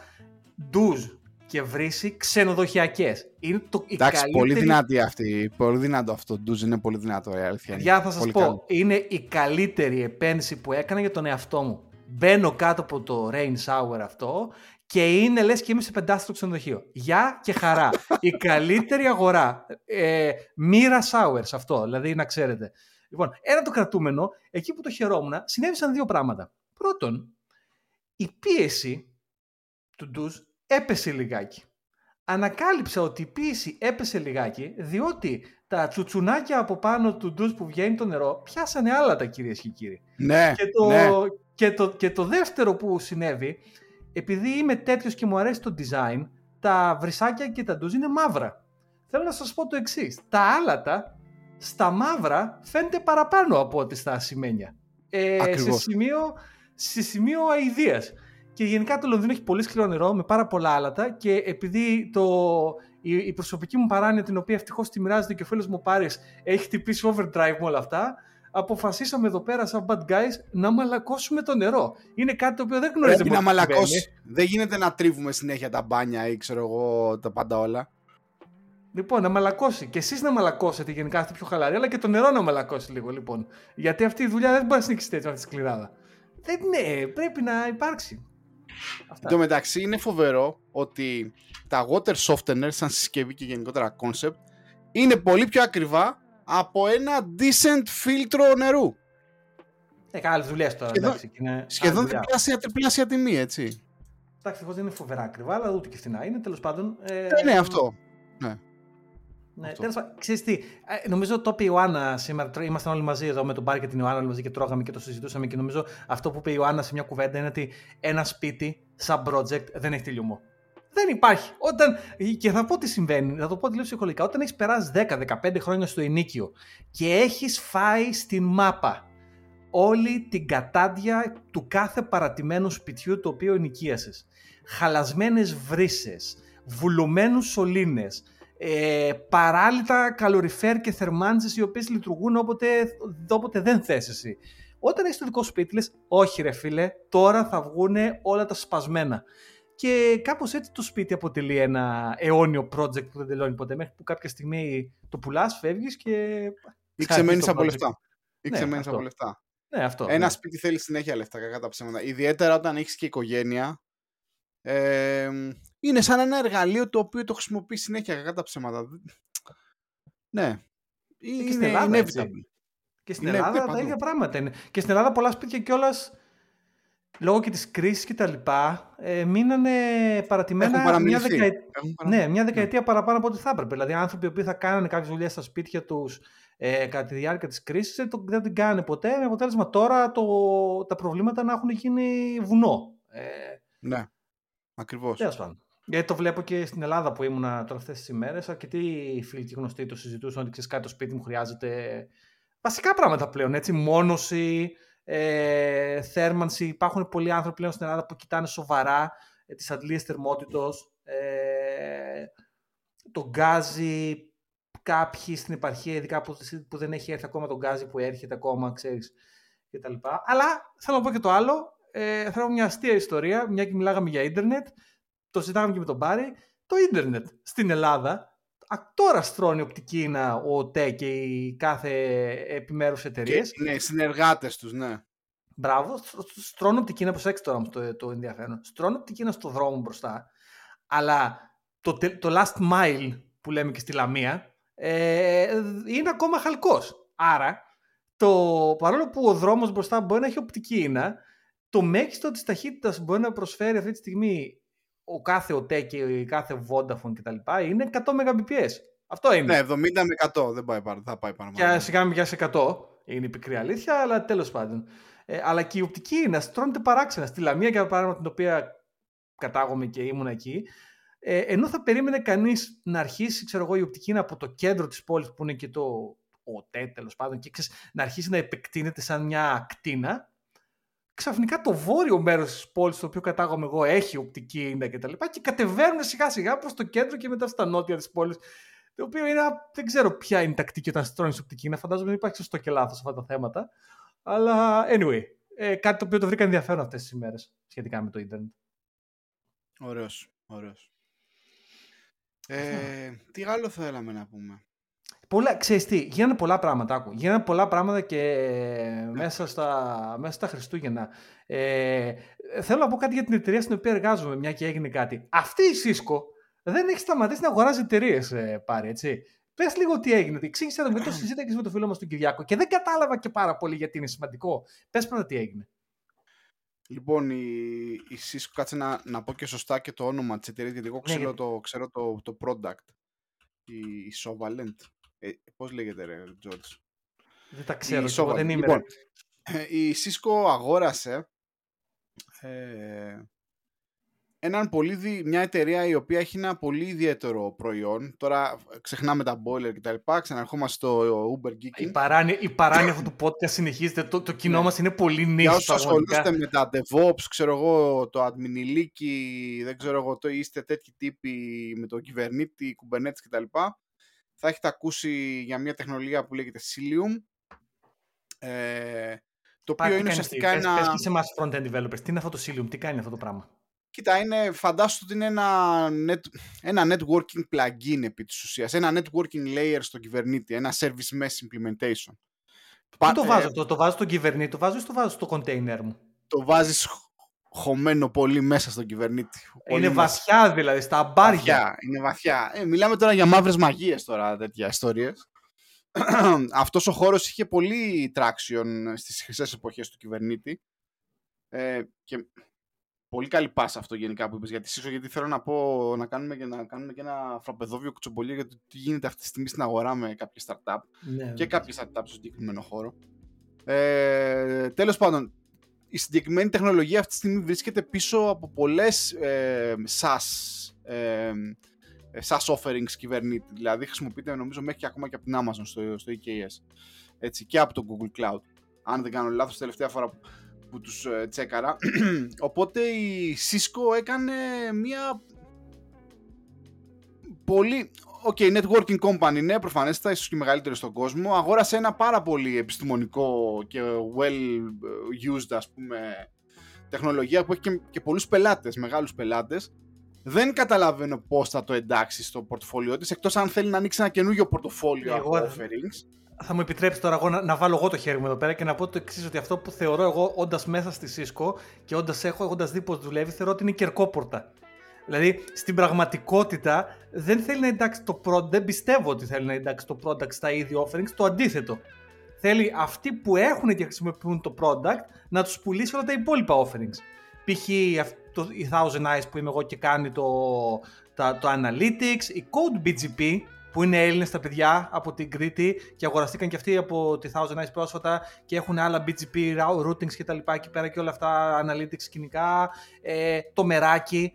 ντουζ και βρύση ξενοδοχειακές. Είναι το, Εντάξει, καλύτερη... πολύ δυνατή αυτή. Πολύ δυνατό αυτό. Το ντουζ είναι πολύ δυνατό, η αλήθεια. Για θα σας πω, είναι η καλύτερη επένδυση που έκανα για τον εαυτό μου. Μπαίνω κάτω από το rain shower αυτό και είναι λες και είμαι σε πεντάστρο ξενοδοχείο. Γεια και χαρά. Η καλύτερη αγορά. Ε, μοίρα Sowers αυτό, δηλαδή να ξέρετε. Λοιπόν, ένα το κρατούμενο, εκεί που το χαιρόμουν, συνέβησαν δύο πράγματα. Πρώτον, η πίεση του ντουζ έπεσε λιγάκι. Ανακάλυψα ότι η πίεση έπεσε λιγάκι, διότι τα τσουτσουνάκια από πάνω του ντουζ που βγαίνει το νερό πιάσανε άλλα τα κυρίες και κύριοι. Ναι, και το, ναι. Και το, και το δεύτερο που συνέβη επειδή είμαι τέτοιος και μου αρέσει το design, τα βρυσάκια και τα ντουζ είναι μαύρα. Θέλω να σας πω το εξής. Τα άλατα στα μαύρα φαίνεται παραπάνω από ό,τι στα ασημένια. Ε, σε, σημείο, σε σημείο αηδίας. Και γενικά το Λονδίνο έχει πολύ σκληρό νερό με πάρα πολλά άλατα και επειδή το, η, η προσωπική μου παράνοια την οποία ευτυχώς τη μοιράζεται και ο φίλος μου Πάρης έχει χτυπήσει overdrive με όλα αυτά αποφασίσαμε εδώ πέρα σαν bad guys να μαλακώσουμε το νερό. Είναι κάτι το οποίο δεν γνωρίζουμε. Πρέπει να μαλακώσει. Δεν γίνεται να τρίβουμε συνέχεια τα μπάνια ή ξέρω εγώ τα πάντα όλα. Λοιπόν, να μαλακώσει. Και εσείς να μαλακώσετε γενικά αυτή πιο χαλαρή, αλλά και το νερό να μαλακώσει λίγο λοιπόν. Γιατί αυτή η δουλειά δεν μπορεί να συνεχίσει έτσι αυτή τη σκληράδα. Δεν ναι, πρέπει να υπάρξει. Αυτά. Εν τω μεταξύ είναι φοβερό ότι τα water softeners σαν συσκευή και γενικότερα concept είναι πολύ πιο ακριβά από ένα decent φίλτρο νερού. Ε, καλές δουλειές τώρα. Σχεδόν- εντάξει, και είναι Σχεδόν άλλη δουλειά. διπλάσια, τριπλάσια τιμή, έτσι. Εντάξει, δεν είναι φοβερά ακριβά, αλλά ούτε και φθηνά είναι. Τέλος πάντων. Ε, Ε, ναι, αυτό. Ναι, Αυτό. τέλος πάντων, ξέρεις τι, ε, νομίζω το είπε η Ιωάννα σήμερα. τρώει- Ήμασταν όλοι μαζί εδώ με τον Μπάρ και την Ιωάννα όλοι μαζί και τρώγαμε και το συζητούσαμε. Και νομίζω αυτό που είπε η Ιωάννα σε μια κουβέντα είναι ότι ένα σπίτι, σαν project, δεν έχει τελειωμό. Δεν υπάρχει. Όταν, και θα πω τι συμβαίνει, θα το πω τελείως ψυχολογικά. Όταν έχεις περάσει 10-15 χρόνια στο ενίκιο και έχεις φάει στην μάπα όλη την κατάντια του κάθε παρατημένου σπιτιού το οποίο ενοικίασες. Χαλασμένες βρύσες, βουλωμένους σωλήνες, ε, παράλυτα καλοριφέρ και θερμάντζες οι οποίες λειτουργούν όποτε, όποτε δεν θες εσύ. Όταν έχεις το δικό σου σπίτι λες, όχι ρε φίλε, τώρα θα βγουν όλα τα σπασμένα. Και κάπως έτσι το σπίτι αποτελεί ένα αιώνιο project που δεν τελειώνει ποτέ, μέχρι που κάποια στιγμή το πουλάς, φεύγεις και... Ή Χάρη ξεμένεις στο από project. λεφτά. Ή Ναι, ξεμένεις αυτό. από λεφτά. Ναι, αυτό. Ένα ναι. σπίτι θέλει συνέχεια λεφτά, κακά τα ψέματα. Ιδιαίτερα όταν έχεις και οικογένεια. Ε, είναι σαν ένα εργαλείο το οποίο το χρησιμοποιείς συνέχεια, κακά τα ψέματα. Ναι. Είναι, στην Ελλάδα, έτσι. inevitable. Και στην Είναι Ελλάδα τα παντού. ίδια πράγματα είναι. Και στην Ελλάδα πολλά σπίτια κιόλας λόγω και της κρίσης και τα λοιπά ε, μείνανε παρατημένα Έχουν μια, παραμιληθεί. δεκαετία, Έχουν παρα- ναι, μια δεκαετία παραπάνω από ό,τι θα έπρεπε. Δηλαδή άνθρωποι οι οποίοι θα κάνανε κάποιες δουλειές στα σπίτια τους ε, κατά τη διάρκεια της κρίσης δεν, το- δεν την κάνανε ποτέ. Με αποτέλεσμα τώρα το, τα προβλήματα να έχουν γίνει βουνό. Ε, Ναι. Ακριβώς. Τέλος πάντων. Γιατί το βλέπω και στην Ελλάδα που ήμουνα τώρα αυτές τις ημέρες. Αρκετοί φίλοι και γνωστοί το συζητούσαν ότι ξέρεις κάτι, το σπίτι μου χρειάζεται βασικά πράγματα πλέον. Έτσι, μόνωση, ε, θέρμανση. Υπάρχουν πολλοί άνθρωποι πλέον στην Ελλάδα που κοιτάνε σοβαρά ε, τις αντλίες θερμότητος. Ε, το γκάζι, κάποιοι στην επαρχία, ειδικά που, που δεν έχει έρθει ακόμα το γκάζι που έρχεται ακόμα, ξέρεις, και τα λοιπά. Αλλά θέλω να πω και το άλλο. Ε, θέλω μια αστεία ιστορία, μια και μιλάγαμε για ίντερνετ. Το συζητάμε και με τον Πάρη. Το ίντερνετ στην Ελλάδα α, τώρα στρώνει οπτική ίνα ο ΟΤΕ και οι κάθε επιμέρους εταιρείες. Και, ναι, συνεργάτες τους, ναι. Μπράβο, στρ- στρ- στρώνω οπτική ίνα, προσέξτε τώρα όμως το, το ενδιαφέρον. Στρώνω οπτική ίνα στο δρόμο μπροστά. Αλλά το, τε- το last mile που λέμε και στη Λαμία ε, είναι ακόμα χαλκός. Άρα, το, παρόλο που ο δρόμος μπροστά μπορεί να έχει οπτική ίνα, το μέγιστο της ταχύτητας που μπορεί να προσφέρει αυτή τη στιγμή ο κάθε ΟΤΕ και η κάθε Vodafone κτλ. είναι 100 Mbps. Αυτό είναι. Ναι, 70 με 100 δεν πάει παρά, θα πάει παραπάνω. Και σιγά μην πιάσει 100. Είναι η πικρή αλήθεια, αλλά τέλος πάντων. Ε, αλλά και η οπτική είναι, στρώνεται παράξενα. Στη Λαμία, για παράδειγμα, την οποία κατάγομαι και ήμουν εκεί, ε, ενώ θα περίμενε κανείς να αρχίσει, ξέρω εγώ, η οπτική είναι από το κέντρο της πόλης που είναι και το ΟΤΕ, τέλος πάντων, και ξέρεις, να αρχίσει να επεκτείνεται σαν μια ακτίνα. Ξαφνικά το βόρειο μέρος της πόλης, το οποίο κατάγομαι εγώ, έχει οπτική ίντα και τα λοιπά, και κατεβαίνουν σιγά σιγά προς το κέντρο και μετά στα νότια της πόλης. Το οποίο είναι, δεν ξέρω ποια είναι η τακτική όταν στρώνεις οπτική. Να φαντάζομαι δεν υπάρχει σωστό και λάθος αυτά τα θέματα. Αλλά anyway, ε, κάτι το οποίο το βρήκα ενδιαφέρον αυτές τις ημέρες σχετικά με το Ιντερνετ. Ωραίος, ωραίος. Ε, τι άλλο θέλαμε να πούμε; Πολλά, ξέρεις τι, γίνανε πολλά πράγματα, άκου. Γίνανε πολλά πράγματα και μέσα στα, μέσα στα Χριστούγεννα. Ε, θέλω να πω κάτι για την εταιρεία στην οποία εργάζομαι, μια και έγινε κάτι. Αυτή η Cisco δεν έχει σταματήσει να αγοράζει εταιρείες ε, πάρει, έτσι. Πες λίγο τι έγινε. Εξήγησε το γιατί το συζήτησα και με τον φίλο μας τον Κυριάκο και δεν κατάλαβα και πάρα πολύ γιατί είναι σημαντικό. Πες πρώτα τι έγινε. Λοιπόν, η, η Cisco, κάτσε να, να πω και σωστά και το όνομα της εταιρείας, γιατί εγώ Ναι, ξέρω, γιατί- το, ξέρω το, το product. Η, η Sovalent. Ε, πώς λέγεται ρε, George; Δεν τα ξέρω. Η και εγώ Sovalent. δεν είμαι. Λοιπόν, ρε. ε, η Cisco αγόρασε ε, έναν πολύ δι- μια εταιρεία η οποία έχει ένα πολύ ιδιαίτερο προϊόν. Τώρα ε, ξεχνάμε τα boiler κτλ. Ξαναρχόμαστε στο Uber Η Geeking. παράνοια, η παράνοια αυτού του podcast συνεχίζεται. Το, το κοινό Ναι. μας είναι πολύ Για νύχτα. όσους ασχολείστε με τα DevOps, ξέρω εγώ, το admin δεν ξέρω εγώ, το είστε τέτοιοι τύποι με το κυβερνήτη, Kubernetes κτλ. Θα έχετε ακούσει για μια τεχνολογία που λέγεται Cilium. Ε, το οποίο είναι ουσιαστικά πες, ένα... Πες και σε εμάς front-end developers. Τι είναι αυτό το Cilium, τι κάνει αυτό το πράγμα; Κοίτα, είναι, φαντάσου ότι είναι ένα, net, ένα networking plugin επί της ουσίας. Ένα networking layer στο κυβερνήτη. Ένα service mesh implementation. Πού το βάζω, το, το βάζω στον κυβερνήτη, το βάζω ή το βάζω στο container μου; το βάζεις χ- χωμένο πολύ μέσα στον κυβερνήτη. Πολύ είναι μέσα. βαθιά δηλαδή, στα μπάρια. Βαθιά, είναι βαθιά. Ε, μιλάμε τώρα για μαύρες μαγείες τώρα, τέτοια ιστορίες. αυτός ο χώρος είχε πολύ traction στις χρυσές εποχές του κυβερνήτη ε, και πολύ καλή πάσα αυτό γενικά που είπες γιατί Σίσο, γιατί θέλω να πω να κάνουμε και, να κάνουμε και ένα φραπεδόβιο κουτσομπολίο για το τι γίνεται αυτή τη στιγμή στην αγορά με κάποια startup Ναι, και ναι. κάποια startup στο συγκεκριμένο χώρο. Ε, τέλος πάντων, η συγκεκριμένη τεχνολογία αυτή τη στιγμή βρίσκεται πίσω από πολλές ε, SaaS, ε, ε, SaaS offerings Kubernetes. Δηλαδή χρησιμοποιείται νομίζω μέχρι και ακόμα και από την Amazon στο, στο EKS. Έτσι, και από το Google Cloud. Αν δεν κάνω λάθος, τελευταία φορά που, που τους ε, τσέκαρα. Οπότε η Cisco έκανε μια πολύ... OK, networking company, ναι, προφανέστατα, ίσως και μεγαλύτερος στον κόσμο. Αγόρασε ένα πάρα πολύ επιστημονικό και well used, ας πούμε, τεχνολογία που έχει και, και πολλούς πελάτες, μεγάλους πελάτες. Δεν καταλαβαίνω πώς θα το εντάξει στο πορτοφόλιό της, εκτός αν θέλει να ανοίξει ένα καινούργιο πορτοφόλιο Εγώ- από offerings. Θα μου επιτρέψεις τώρα εγώ να, να βάλω εγώ το χέρι μου εδώ πέρα και να πω το εξής: Ότι αυτό που θεωρώ εγώ όντας μέσα στη Cisco και όντας έχω, έχοντας δει πώς δουλεύει, θεωρώ ότι είναι κερκόπορτα. Δηλαδή στην πραγματικότητα δεν θέλει να εντάξει το product, δεν πιστεύω ότι θέλει να εντάξει το product στα ίδια offerings, το αντίθετο. Θέλει αυτοί που έχουν και χρησιμοποιούν το product να τους πουλήσει όλα τα υπόλοιπα offerings. Π.χ. αυτό- η Thousand Eyes που είμαι εγώ και κάνει το, τα, το Analytics, η Code BGP που είναι Έλληνες τα παιδιά από την Κρήτη και αγοραστήκαν και αυτοί από τη Thousand Eyes πρόσφατα και έχουν άλλα BGP routings και τα λοιπά εκεί πέρα και όλα αυτά Analytics σκηνικά, ε, το μεράκι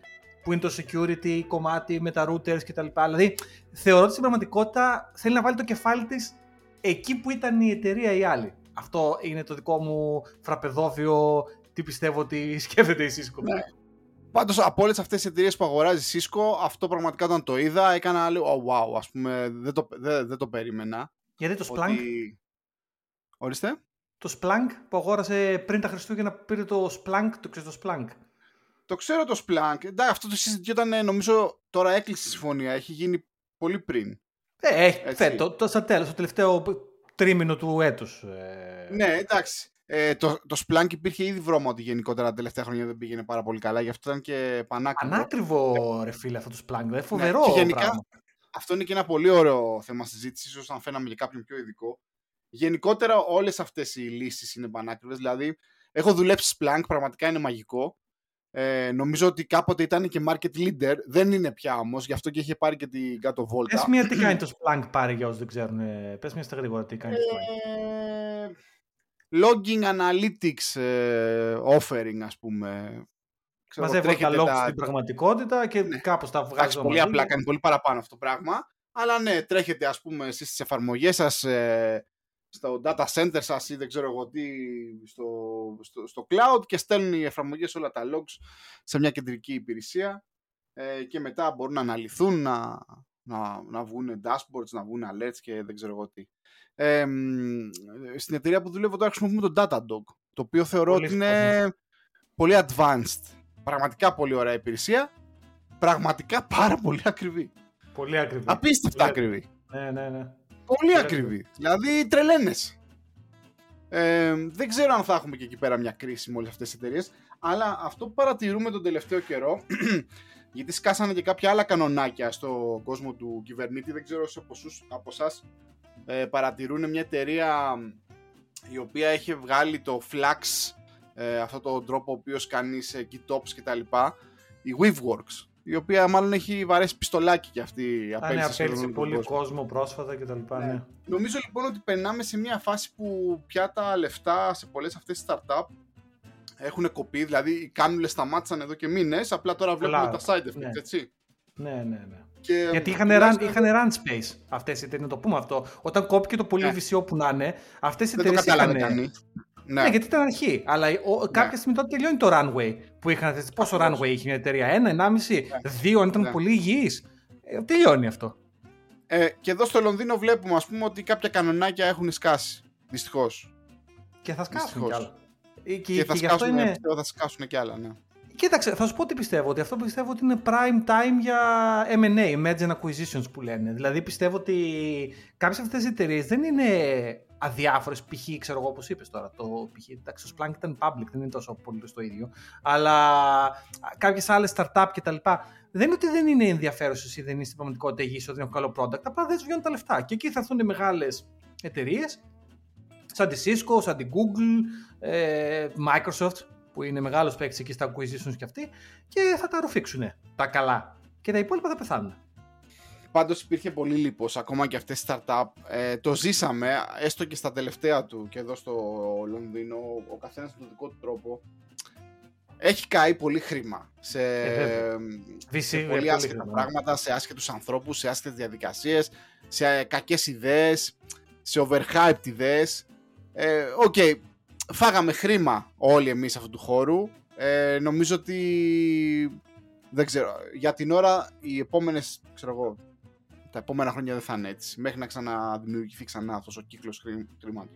που είναι το security κομμάτι με τα routers και τα λοιπά. Δηλαδή θεωρώ ότι στην πραγματικότητα θέλει να βάλει το κεφάλι της εκεί που ήταν η εταιρεία η άλλη. Αυτό είναι το δικό μου φραπεδόβιο τι πιστεύω ότι σκέφτεται η Cisco. Ναι. Πάντως από όλες αυτές τις εταιρείες που αγοράζει Cisco, αυτό πραγματικά όταν το είδα, έκανα λέω oh, wow, ας πούμε, δεν το, δεν, δεν το περίμενα. Γιατί το Splunk, Ότι... Ορίστε. το Splunk που αγόρασε πριν τα Χριστούγεννα πήρε το Splunk, το ξέρεις το Splunk; Το ξέρω το Splunk. Εντάξει, αυτό το συζητιόταν ε, νομίζω τώρα έκλεισε η συμφωνία. Έχει γίνει πολύ πριν. Ε, έχει, Έτσι. φε, το, το, στα τέλος, το τελευταίο τρίμηνο του έτους. Ε, Ναι, εντάξει. Ε, το, το Splunk υπήρχε ήδη βρώμα ότι γενικότερα τα τελευταία χρόνια δεν πήγαινε πάρα πολύ καλά. Γι' αυτό ήταν και πανάκριβο. Ανάκριβο ρε φίλε αυτό το Splunk, δηλαδή φοβερό Ναι, και γενικά, πράγμα. Αυτό είναι και ένα πολύ ωραίο θέμα συζήτησης, ίσως αν φαίναμε για κάποιον πιο ειδικό. Γενικότερα, όλες αυτές οι λύσεις είναι πανάκριβες. Δηλαδή, έχω δουλέψει Splunk, πραγματικά είναι μαγικό. Ε, νομίζω ότι κάποτε ήταν και market leader, δεν είναι πια όμως, γι' αυτό και είχε πάρει και την κάτω βόλτα. Πες μια τι κάνει το Splunk πάρει για όσους δεν ξέρουν. ε, Πες μια στα γρήγορα τι κάνει το Splunk. Ε, logging analytics ε, offering, ας πούμε. Ξέρω, Μαζεύει όλα τα τρέχετε logs στην πραγματικότητα και Ναι. κάπως τα βγάζει Εντάξει, όλα πολύ μαζί. απλά, κάνει πολύ παραπάνω αυτό το πράγμα. Αλλά ναι, τρέχετε ας πούμε εσείς στις εφαρμογές σας ε, στο data center σας ή δεν ξέρω εγώ τι στο, στο, στο cloud και στέλνουν οι εφαρμογές όλα τα logs σε μια κεντρική υπηρεσία ε, και μετά μπορούν να αναλυθούν, να, να, να βγουν dashboards, να βγουν alerts και δεν ξέρω εγώ τι. Ε, μ, στην εταιρεία που δουλεύω τώρα χρησιμοποιούμε το Datadog, το οποίο θεωρώ Πολύ ότι είναι πολύ advanced. Πραγματικά πολύ ωραία υπηρεσία. Πραγματικά πάρα πολύ ακριβή. Πολύ ακριβή. Απίστευτα Πολύ ακριβή. Ναι, ναι, ναι. Πολύ ακριβή. Δηλαδή τρελαίνες. Ε, δεν ξέρω αν θα έχουμε και εκεί πέρα μια κρίση με όλες αυτές τις εταιρείες, αλλά αυτό που παρατηρούμε τον τελευταίο καιρό, γιατί σκάσανε και κάποια άλλα κανονάκια στον κόσμο του κυβερνήτη, δεν ξέρω όσοι από, εσούς- από εσάς ε, παρατηρούν μια εταιρεία η οποία έχει βγάλει το Flax, ε, αυτό το τρόπο ο οποίος κάνει σε GitOps και τα λοιπά, η Weaveworks, η οποία μάλλον έχει βαρέσει πιστολάκι και αυτή Α, ναι, απέλυσε σε απέλυσε όλον τον πολύ κόσμο. κόσμο πρόσφατα και τα λοιπά, Ναι. ναι. Νομίζω λοιπόν ότι περνάμε σε μια φάση που πια τα λεφτά σε πολλές αυτές τις startup έχουν κοπεί, δηλαδή οι κάνουλες σταμάτησαν εδώ και μήνες, απλά τώρα βλέπουμε Καλά, τα side effects, ναι. έτσι. Ναι, ναι, ναι. Και, Γιατί είχαν run, τουλάχιστον είχαν run space αυτές οι εταιρείες, να το πούμε αυτό. Όταν κόπηκε το πολύ Ναι. VCO που να είναι, αυτές οι δεν το εταιρείες. κατάλαβε κανείς. Ναι. Ναι, γιατί ήταν αρχή. Αλλά ο, κάποια στιγμή τότε τελειώνει το runway που είχαν θέσει. Πόσο Ακριβώς. runway είχε μια εταιρεία, ένα, ενάμιση, δύο, αν ήταν Ναι. πολύ υγιής. Ε, τελειώνει αυτό. Ε, και εδώ στο Λονδίνο βλέπουμε ας πούμε ότι κάποια κανονάκια έχουν σκάσει, δυστυχώς. Και θα σκάσουν Δυστυχώς. κι άλλα. Ε, Και, Και, θα, και γι' αυτό σκάσουν, είναι. πιστεύω, θα σκάσουν και άλλα, ναι. Κοίταξε, θα σου πω τι πιστεύω. Ότι αυτό πιστεύω ότι είναι prime time για M&A, Merge and Acquisitions που λένε. Δηλαδή πιστεύω ότι κάποιες αυτές οι εταιρείες δεν είναι αδιάφορες. Π.χ. ξέρω εγώ, όπως είπες τώρα. Το, π.χ. εντάξει, το Splunk ήταν public, δεν είναι τόσο πολύ το ίδιο. Αλλά κάποιες άλλες startup κτλ. Δεν είναι ότι δεν είναι ενδιαφέρουσες ή δεν είναι στην πραγματικότητα υγιεί ότι έχουν καλό product. Απλά δεν σου βγαίνουν τα λεφτά. Και εκεί θα έρθουν οι μεγάλες εταιρείες σαν τη Cisco, σαν τη Google, ε, Microsoft που είναι μεγάλος παίκτης εκεί στα acquisitions και αυτοί και θα τα ρουφήξουν τα καλά και τα υπόλοιπα θα πεθάνουν. Πάντως υπήρχε πολύ λίπος, ακόμα και αυτές τις startup. Ε, το ζήσαμε, έστω και στα τελευταία του και εδώ στο Λονδίνο, ο καθένας με τον δικό του τρόπο. Έχει καεί πολύ χρήμα σε, ε, σε πολύ άσχετα πράγματα, σε άσχετους ανθρώπους, σε άσχετες διαδικασίες, σε κακές ιδέες, σε overhyped ιδέες. Ε, OK, okay, φάγαμε χρήμα όλοι εμείς αυτού του χώρου. Ε, νομίζω ότι δεν ξέρω, για την ώρα οι επόμενες, ξέρω εγώ, τα επόμενα χρόνια δεν θα είναι έτσι. Μέχρι να ξαναδημιουργηθεί ξανά αυτός ο κύκλος χρήματο.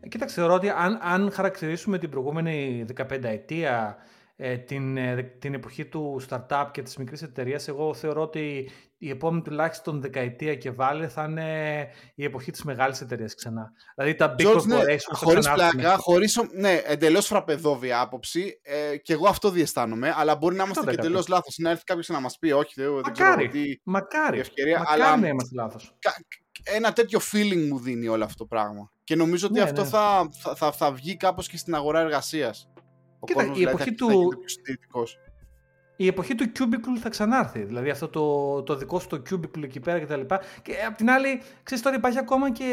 Ε, κοίταξε, θεωρώ ότι αν, αν χαρακτηρίσουμε την προηγούμενη 15 ετία ε, την, ε, την εποχή του startup και της μικρής εταιρείας, εγώ θεωρώ ότι η επόμενη τουλάχιστον δεκαετία και βάλε θα είναι η εποχή της μεγάλης εταιρείας ξανά. Δηλαδή τα big George, ναι, corporations ναι, χωρίς πλάκα, χωρίς, ναι, εντελώς φραπεδόβια άποψη ε, και εγώ αυτό διαισθάνομαι, αλλά μπορεί να είμαστε και εντελώς λάθος, να έρθει κάποιος να μας πει όχι, δεν, μακάρι, ξέρω τι μακάρι, ευκαιρία, μακάρι αλλά να είμαστε λάθος. Ένα τέτοιο feeling μου δίνει όλο αυτό το πράγμα. Και νομίζω ότι ναι, αυτό ναι. Θα, θα, θα, θα βγει κάπως και στην αγορά εργασίας. Κοίτα, η εποχή του... Η εποχή του cubicle θα ξανάρθει. Δηλαδή αυτό το, το δικό σου το cubicle εκεί πέρα κτλ. Και, και απ' την άλλη, ξέρεις τώρα υπάρχει ακόμα και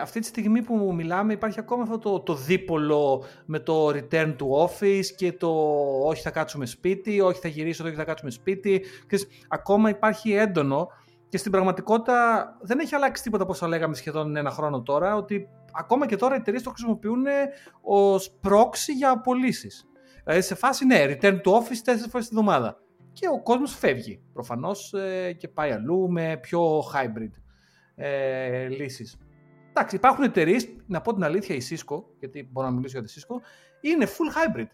αυτή τη στιγμή που μιλάμε, υπάρχει ακόμα αυτό το, το δίπολο με το return to office και το όχι θα κάτσουμε σπίτι, όχι θα γυρίσω, όχι θα κάτσουμε σπίτι. Ξέρεις, ακόμα υπάρχει έντονο και στην πραγματικότητα δεν έχει αλλάξει τίποτα όπω λέγαμε σχεδόν ένα χρόνο τώρα, ότι ακόμα και τώρα οι εταιρείες το χρησιμοποιούν ως proxy για απολύσει. Δηλαδή σε φάση ναι, return to office τέσσερις φορές τη εβδομάδα. Και ο κόσμος φεύγει προφανώς ε, και πάει αλλού με πιο hybrid ε, λύσεις. Εντάξει, υπάρχουν εταιρείες, να πω την αλήθεια, η Cisco, γιατί μπορώ να μιλήσω για τη Cisco, είναι full hybrid.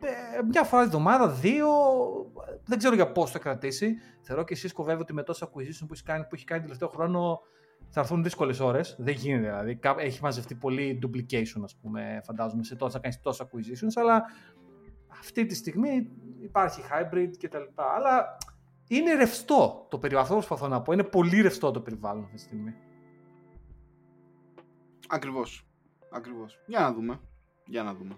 Ε, μια φορά τη εβδομάδα, δύο, δεν ξέρω για πώς θα κρατήσει. Θεωρώ και η Cisco βέβαια ότι με τόσα acquisition που έχει κάνει, που έχει κάνει τελευταίο χρόνο θα έρθουν δύσκολες ώρες. Δεν γίνεται δηλαδή. Έχει μαζευτεί πολύ duplication, ας πούμε, φαντάζομαι, σε τόσα κάνεις τόσα acquisitions, αλλά αυτή τη στιγμή υπάρχει hybrid κτλ. Αλλά είναι ρευστό το περιβάλλον. Αυτό προσπαθώ να πω. Είναι πολύ ρευστό το περιβάλλον αυτή τη στιγμή. Ακριβώς. Ακριβώς. Για να δούμε. Για να δούμε.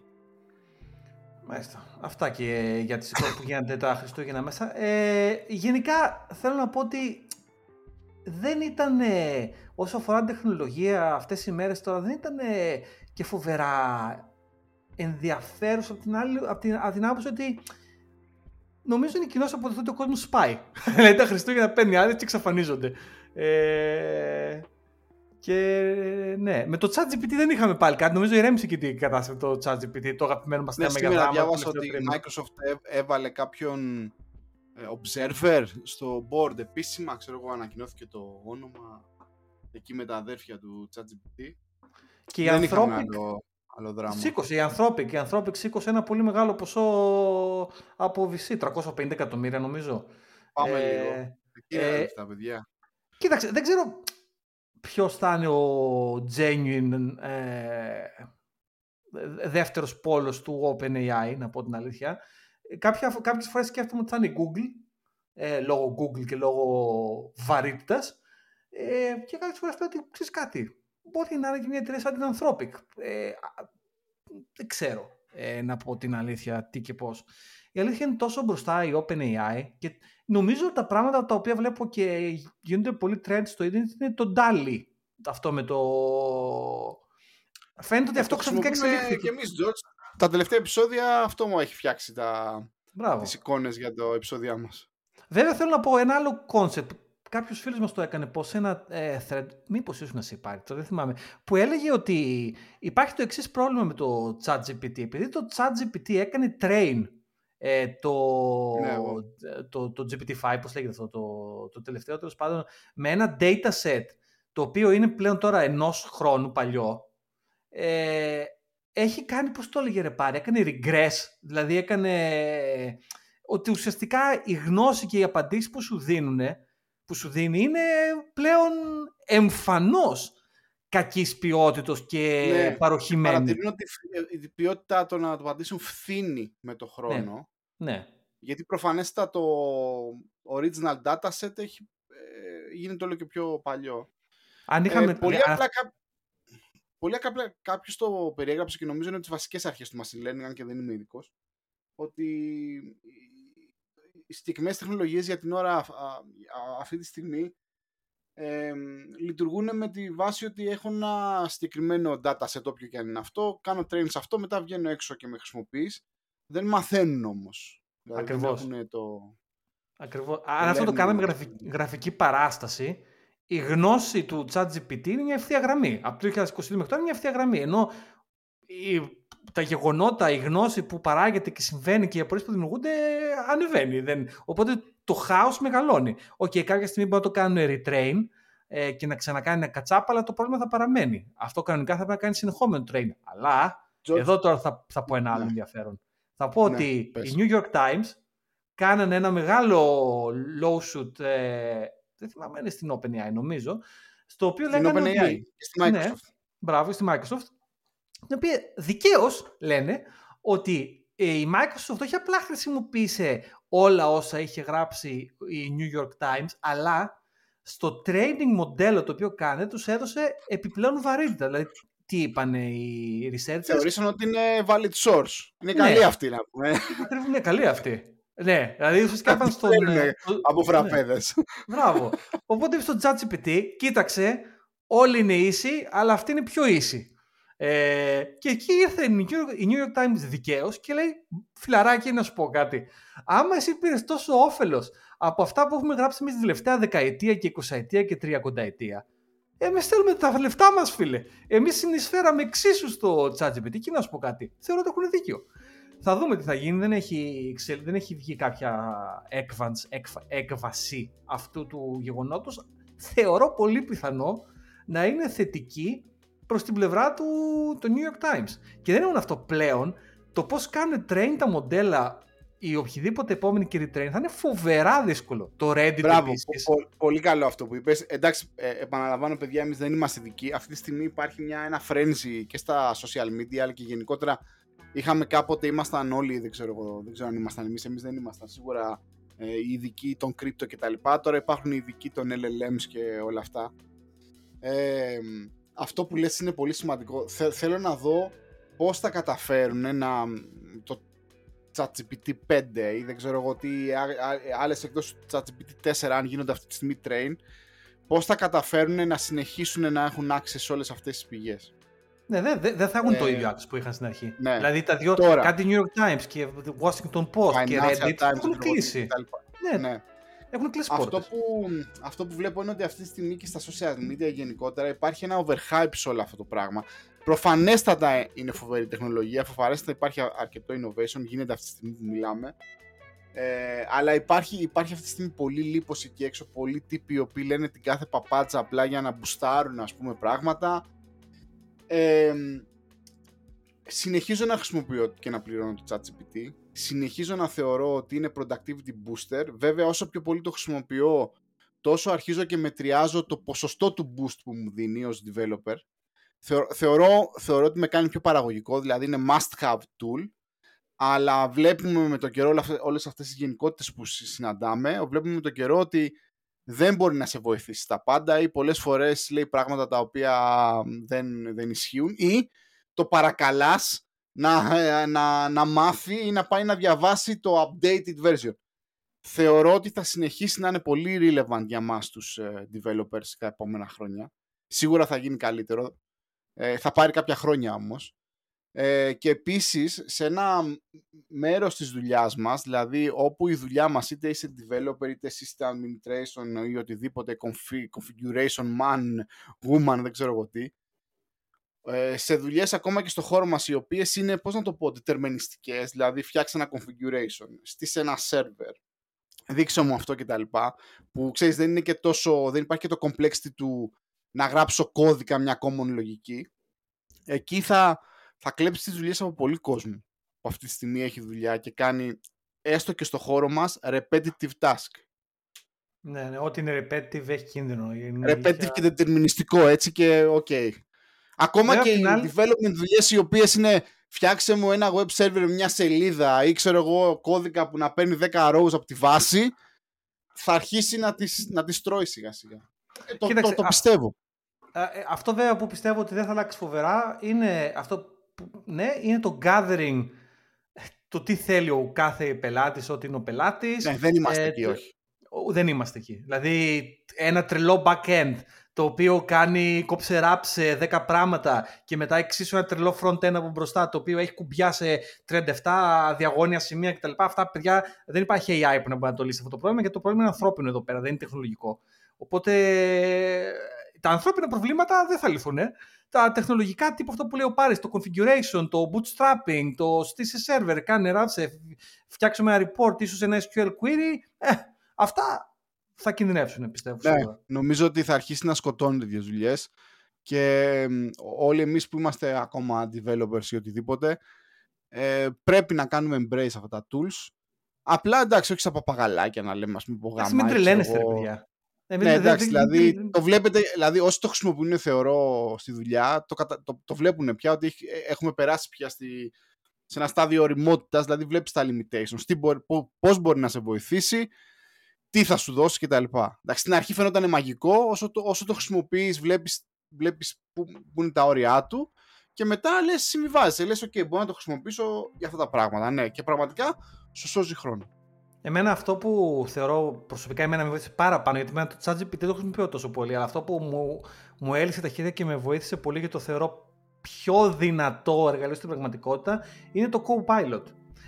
Μάλιστα. Αυτά και για τις εικόνες που γίνονται τα Χριστούγεννα μέσα. Ε, γενικά θέλω να πω ότι δεν ήταν, όσο αφορά την τεχνολογία αυτές οι μέρες τώρα, δεν ήταν και φοβερά ενδιαφέρουσα από την, άλλη, από την, από την άποψη ότι νομίζω είναι κοινός αποδεκτό ότι ο κόσμος σπάει. δηλαδή τα Χριστούγεννα παίρνει άδειε και εξαφανίζονται. Ε, και ναι, με το ChatGPT δεν είχαμε πάλι κάτι. Νομίζω ηρέμησε και την κατάσταση το ChatGPT, το αγαπημένο μας ναι, θέμα για γράμμα. διάβασα ότι η Microsoft έβαλε κάποιον ε, observer στο board επίσημα. Ξέρω εγώ, ανακοινώθηκε το όνομα εκεί με τα αδέρφια του ChatGPT. Και η Anthropic, άλλο δράμα. Σήκωσε η Anthropic. Η Anthropic σήκωσε ένα πολύ μεγάλο ποσό από VC, 350 εκατομμύρια νομίζω. Πάμε ε, λίγο. Εκεί ε, τα παιδιά. Κοίταξε, δεν ξέρω ποιος θα είναι ο genuine ε, δεύτερος πόλος του OpenAI, να πω την αλήθεια. Κάποια, κάποιες φορές σκέφτομαι ότι θα είναι η Google, ε, λόγω Google και λόγω βαρύτητας. Ε, και κάποιες φορές λέω ότι ξέρεις κάτι, μπορεί να είναι και μια εταιρεία σαν την Anthropic. Ε, δεν ξέρω ε, να πω την αλήθεια τι και πώς. Η αλήθεια είναι τόσο μπροστά η OpenAI και νομίζω τα πράγματα τα οποία βλέπω και γίνονται πολύ trend στο ίντερνετ είναι το DALI. Αυτό με το... Φαίνεται ότι αυτό ξαφνικά εξελίχθηκε. Και εμείς, George, τα τελευταία επεισόδια αυτό μου έχει φτιάξει τα... τις εικόνες για το επεισόδια μας. Βέβαια θέλω να πω ένα άλλο concept κάποιος φίλος μας το έκανε πω ένα ε, thread, μήπως ίσως να σε υπάρχει, το δεν θυμάμαι, που έλεγε ότι υπάρχει το εξής πρόβλημα με το ChatGPT. Επειδή το ChatGPT έκανε train ε, το, ναι, το, το, GPT-5, πώς λέγεται αυτό, το, το τελευταίο τέλος πάντων, με ένα data set, το οποίο είναι πλέον τώρα ενός χρόνου παλιό, ε, έχει κάνει, πώς το έλεγε ρε πάρει, έκανε regress, δηλαδή έκανε ότι ουσιαστικά η γνώση και οι απαντήσεις που σου δίνουν που σου δίνει είναι πλέον εμφανώς κακής ποιότητος και ναι, παροχημένη. Παρατηρούν ότι η ποιότητα των απαντήσεων φθήνει με το χρόνο. Ναι. ναι. Γιατί προφανέστατα το original dataset έχει, ε, γίνεται όλο και πιο παλιό. Αν είχαμε... Ε, πολύ απλά πολύ απλά κάποιος το περιέγραψε και νομίζω είναι τις βασικές αρχές του machine learning, αν και δεν είμαι ειδικός. Ότι οι συγκεκριμένε τεχνολογίες για την ώρα αυτή τη στιγμή ε, λειτουργούν με τη βάση ότι έχω ένα συγκεκριμένο data set όποιο και αν είναι αυτό, κάνω train σε αυτό, μετά βγαίνω έξω και με χρησιμοποιείς. Δεν μαθαίνουν όμως. Δηλαδή Ακριβώς. το... Ακριβώς. Αν αυτό το κάναμε γραφική, γραφική παράσταση, η γνώση του ChatGPT είναι μια ευθεία γραμμή. Από το 2022 μέχρι τώρα είναι μια ευθεία γραμμή. Ενώ η, τα γεγονότα, η γνώση που παράγεται και συμβαίνει και οι απορίες που δημιουργούνται ανεβαίνει. Δεν... Οπότε το χάος μεγαλώνει. OK, okay, κάποια στιγμή μπορεί να το κάνουν retrain ε, και να ξανακάνει ένα κατσάπ, αλλά το πρόβλημα θα παραμένει. Αυτό κανονικά θα πρέπει να κάνει συνεχόμενο train. Αλλά εδώ τώρα θα, θα πω ένα άλλο ναι. ενδιαφέρον. Θα πω ναι, ότι οι New York Times κάνανε ένα μεγάλο lawsuit, ε, δεν θυμάμαι, είναι στην OpenAI νομίζω, στο οποίο στην λέγανε OpenAI, ότι... στη Microsoft. Ναι, μπράβο, στη Microsoft, την οποία δικαίως λένε ότι ε, η Microsoft όχι απλά χρησιμοποίησε όλα όσα είχε γράψει η New York Times, αλλά στο training μοντέλο το οποίο κάνει τους έδωσε επιπλέον βαρύτητα. Δηλαδή, τι είπαν οι researchers; Θεωρήσαν ότι είναι valid source. Είναι ναι. καλή αυτή να πούμε. Είναι καλή αυτή. Ναι, δηλαδή ουσιαστικά είπαν στον... από ναι. φραπέδες. Μπράβο. Οπότε είπε στο ChatGPT, κοίταξε, όλοι είναι ίσοι, αλλά αυτή είναι πιο ίση. Ε, και εκεί ήρθε η New York Times δικαίως και λέει: Φιλαράκι, να σου πω κάτι. Άμα εσύ πήρες τόσο όφελος από αυτά που έχουμε γράψει εμείς τη τελευταία δεκαετία και εικοσαετία και τριακονταετία, Εμεί θέλουμε τα λεφτά μας, φίλε. Εμείς συνεισφέραμε εξίσου στο ChatGPT. Και να σου πω κάτι. Θεωρώ ότι έχουν δίκιο. Θα δούμε τι θα γίνει. Δεν έχει, δεν έχει βγει κάποια έκβανση, έκβαση αυτού του γεγονότος. Θεωρώ πολύ πιθανό να είναι θετική προς την πλευρά του το New York Times. Και δεν είναι μόνο αυτό πλέον, το πώς κάνουν train τα μοντέλα ή οποιοδήποτε επόμενη και retrain θα είναι φοβερά δύσκολο. Το Reddit Μπράβο, πολύ καλό αυτό που είπες. Εντάξει, ε, επαναλαμβάνω παιδιά, εμείς δεν είμαστε ειδικοί. Αυτή τη στιγμή υπάρχει μια, ένα frenzy και στα social media, αλλά και γενικότερα είχαμε κάποτε, ήμασταν όλοι, δεν ξέρω, δεν ξέρω αν ήμασταν εμείς, εμείς δεν ήμασταν σίγουρα ε, οι ειδικοί των crypto κτλ. Τώρα υπάρχουν οι ειδικοί των LLMs και όλα αυτά. Ε, αυτό που λες είναι πολύ σημαντικό. θέλω να δω πώς θα καταφέρουν να, το ChatGPT 5 ή δεν ξέρω εγώ τι άλλες εκτός του ChatGPT 4 αν γίνονται αυτή τη στιγμή train πώς θα καταφέρουν να συνεχίσουν να έχουν access σε όλες αυτές τις πηγές. Ναι, δεν δε, δε θα έχουν ε, το ίδιο access που είχαν στην αρχή. Ναι. Δηλαδή τα δύο, Τώρα, κάτι New York Times και Washington Post και Reddit έχουν κλείσει. Ναι, ναι. Έχουν κλείσει αυτό που, αυτό που βλέπω είναι ότι αυτή τη στιγμή και στα social media γενικότερα υπάρχει ένα overhype σε όλο αυτό το πράγμα. Προφανέστατα είναι φοβερή τεχνολογία, φοβαρέστατα υπάρχει αρκετό innovation, γίνεται αυτή τη στιγμή που μιλάμε. Ε, αλλά υπάρχει, υπάρχει αυτή τη στιγμή πολύ λίπος εκεί έξω, πολλοί τύποι οι οποίοι λένε την κάθε παπάτσα απλά για να μπουστάρουν ας πούμε πράγματα. Ε, συνεχίζω να χρησιμοποιώ και να πληρώνω το ChatGPT συνεχίζω να θεωρώ ότι είναι productivity booster. Βέβαια, όσο πιο πολύ το χρησιμοποιώ, τόσο αρχίζω και μετριάζω το ποσοστό του boost που μου δίνει ως developer. Θεωρώ, θεωρώ ότι με κάνει πιο παραγωγικό, δηλαδή είναι must-have tool, αλλά βλέπουμε με το καιρό όλες αυτές τις γενικότητες που συναντάμε, βλέπουμε με το καιρό ότι δεν μπορεί να σε βοηθήσει στα πάντα ή πολλές φορές λέει πράγματα τα οποία δεν, δεν ισχύουν ή το παρακαλάς να, ε, να, να μάθει ή να πάει να διαβάσει το updated version. Θεωρώ ότι θα συνεχίσει να είναι πολύ relevant για μας τους ε, developers τα επόμενα χρόνια. Σίγουρα θα γίνει καλύτερο. Ε, θα πάρει κάποια χρόνια όμως. Ε, και επίσης σε ένα μέρος της δουλειάς μας, δηλαδή όπου η δουλειά μας είτε είσαι developer είτε system administration ή οτιδήποτε configuration man, woman, δεν ξέρω εγώ τι, ε, σε δουλειές ακόμα και στο χώρο μας οι οποίες είναι, πώς να το πω, deterministικές, δηλαδή φτιάξε ένα configuration, στήσε ένα server, δείξε μου αυτό και τα λοιπά, που ξέρεις δεν είναι και τόσο, δεν υπάρχει και το complexity του να γράψω κώδικα μια common λογική. Εκεί θα, θα κλέψει τις δουλειές από πολύ κόσμο που αυτή τη στιγμή έχει δουλειά και κάνει έστω και στο χώρο μας repetitive task. Ναι, ναι, ό,τι είναι repetitive έχει κίνδυνο. Repetitive και ντετερμινιστικό, έτσι και OK. Okay. Ακόμα και οι άλλη... development δουλειές οι οποίες είναι φτιάξε μου ένα web server μια σελίδα ή ξέρω εγώ κώδικα που να παίρνει 10 rows από τη βάση, θα αρχίσει να τις, να τις τρώει σιγά σιγά. Ε, το, το, το, πιστεύω. Ε, αυτό βέβαια που πιστεύω ότι δεν θα αλλάξει φοβερά είναι αυτό που, ναι, είναι το gathering το τι θέλει ο κάθε πελάτης, ότι είναι ο πελάτης. Ναι, δεν είμαστε ε, εκεί, όχι. Δεν είμαστε εκεί. Δηλαδή, ένα τρελό back-end, το οποίο κάνει κόψε σε 10 πράγματα και μετά εξίσου ένα τρελό front-end από μπροστά, το οποίο έχει κουμπιά σε 37 διαγώνια σημεία κτλ. Αυτά, παιδιά, δεν υπάρχει AI που να μπορεί να το λύσει αυτό το πρόβλημα, γιατί το πρόβλημα είναι ανθρώπινο εδώ πέρα, δεν είναι τεχνολογικό. Οπότε, τα ανθρώπινα προβλήματα δεν θα λυθούν τα τεχνολογικά τύπου αυτό που λέει ο Πάρης, το configuration, το bootstrapping, το στήσε server, κάνε ράτσε, φτιάξουμε ένα report, ίσως ένα SQL query, ε, αυτά θα κινδυνεύσουν πιστεύω. Ναι, νομίζω ότι θα αρχίσει να σκοτώνει τέτοιες δουλειές. και όλοι εμείς που είμαστε ακόμα developers ή οτιδήποτε ε, πρέπει να κάνουμε embrace αυτά τα tools Απλά εντάξει, όχι σαν παπαγαλάκια να λέμε, ας πούμε, Ας μην τρελαίνεστε, παιδιά. Ε, ναι, εντάξει, δηλαδή, το βλέπετε, δηλαδή όσοι το χρησιμοποιούν θεωρώ στη δουλειά, το, το, το βλέπουν πια ότι ε, έχουμε περάσει πια στη, σε ένα στάδιο οριμότητα, δηλαδή βλέπεις τα limitations, τι μπορεί, πώς μπορεί να σε βοηθήσει, τι θα σου δώσει κτλ. Εντάξει, στην αρχή φαίνονταν μαγικό, όσο το, όσο το χρησιμοποιείς βλέπεις, βλέπεις που, που είναι τα όρια του και μετά λες συμβιβάζεσαι, λες ok, μπορώ να το χρησιμοποιήσω για αυτά τα πράγματα, ναι, και πραγματικά σου σώζει χρόνο. Εμένα αυτό που θεωρώ προσωπικά εμένα με βοήθησε πάρα πάνω, γιατί εμένα το ChatGPT δεν το χρησιμοποιώ τόσο πολύ, αλλά αυτό που μου, μου έλυσε τα χέρια και με βοήθησε πολύ και το θεωρώ πιο δυνατό εργαλείο στην πραγματικότητα είναι το Copilot.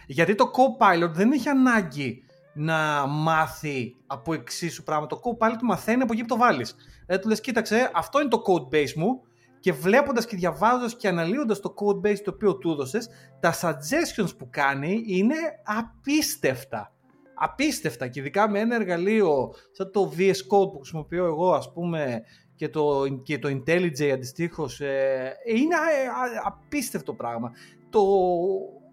Γιατί το Copilot δεν έχει ανάγκη να μάθει από εξίσου πράγματα. Το Copilot μαθαίνει από εκεί που το βάλεις. Δηλαδή του λες, κοίταξε, αυτό είναι το code base μου και βλέποντας και διαβάζοντας και αναλύοντας το code base το οποίο του έδωσες, τα suggestions που κάνει είναι απίστευτα απίστευτα και ειδικά με ένα εργαλείο σαν το VS Code που χρησιμοποιώ εγώ ας πούμε και το, και το IntelliJ αντιστοίχως, ε, είναι ε, απίστευτο πράγμα. Το,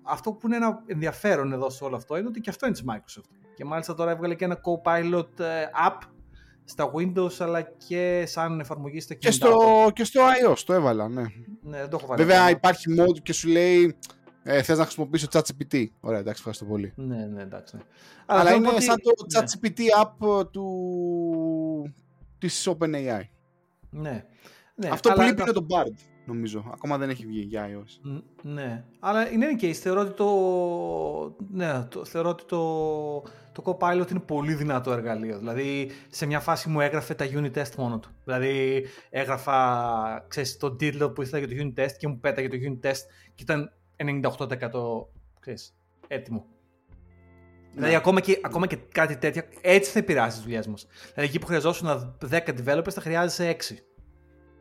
αυτό που είναι ένα ενδιαφέρον εδώ σε όλο αυτό είναι ότι και αυτό είναι της Microsoft. Και μάλιστα τώρα έβγαλε και ένα Copilot ε, app στα Windows αλλά και σαν εφαρμογή στα κινητά. Και στο, και στο iOS το έβαλα, ναι. ναι δεν το έχω βάλει. Βέβαια υπάρχει mode και σου λέει ε, θες να χρησιμοποιήσω ChatGPT. Ωραία, εντάξει, ευχαριστώ πολύ. Ναι, ναι, εντάξει. Ναι. Αλλά, Αλλά είναι σαν το ναι. ChatGPT app του... της OpenAI. Ναι. ναι. Αυτό αλλά... που λείπει είναι το Bard, νομίζω. Ακόμα δεν έχει βγει για iOS. Ναι. Αλλά είναι any case, θεωρώ ότι το... Ναι, το... θεωρώ ότι το... Το Copilot είναι πολύ δυνατό εργαλείο. Δηλαδή, σε μια φάση μου έγραφε τα unit test μόνο του. Δηλαδή, έγραφα, ξέρεις, τον τίτλο που ήθελα για το unit test και μου πέταγε το unit test και ήταν 98% ξέρεις, έτοιμο. Ναι. Δηλαδή, ακόμα και, ακόμα και κάτι τέτοιο, έτσι θα επηρεάσει τις δουλειές μας. Δηλαδή, εκεί που χρειαζόσουν 10 developers, θα χρειάζεσαι 6.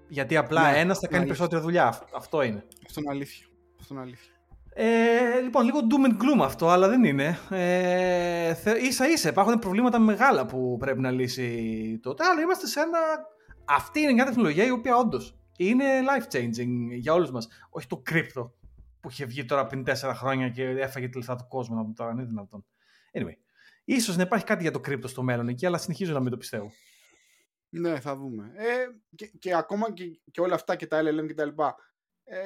Γιατί απλά ναι, ένας θα κάνει περισσότερη δουλειά. Αυτό είναι. Αυτό είναι αλήθεια. Αυτό είναι αλήθεια. Ε, λοιπόν, λίγο doom and gloom αυτό, αλλά δεν είναι. Ε, ίσα ίσα υπάρχουν προβλήματα μεγάλα που πρέπει να λύσει τότε, αλλά είμαστε σε ένα. Αυτή είναι μια τεχνολογία η οποία όντως είναι life changing για όλους μας. Όχι το crypto που είχε βγει τώρα πριν τέσσερα χρόνια και έφαγε τη λεφτά του κόσμου να τώρα, είναι δυνατόν. Anyway, ίσως να υπάρχει κάτι για το κρύπτο στο μέλλον εκεί, αλλά συνεχίζω να μην το πιστεύω. Ναι, θα δούμε. Ε, και, και ακόμα και, και όλα αυτά και τα LLM και τα λοιπά, ε,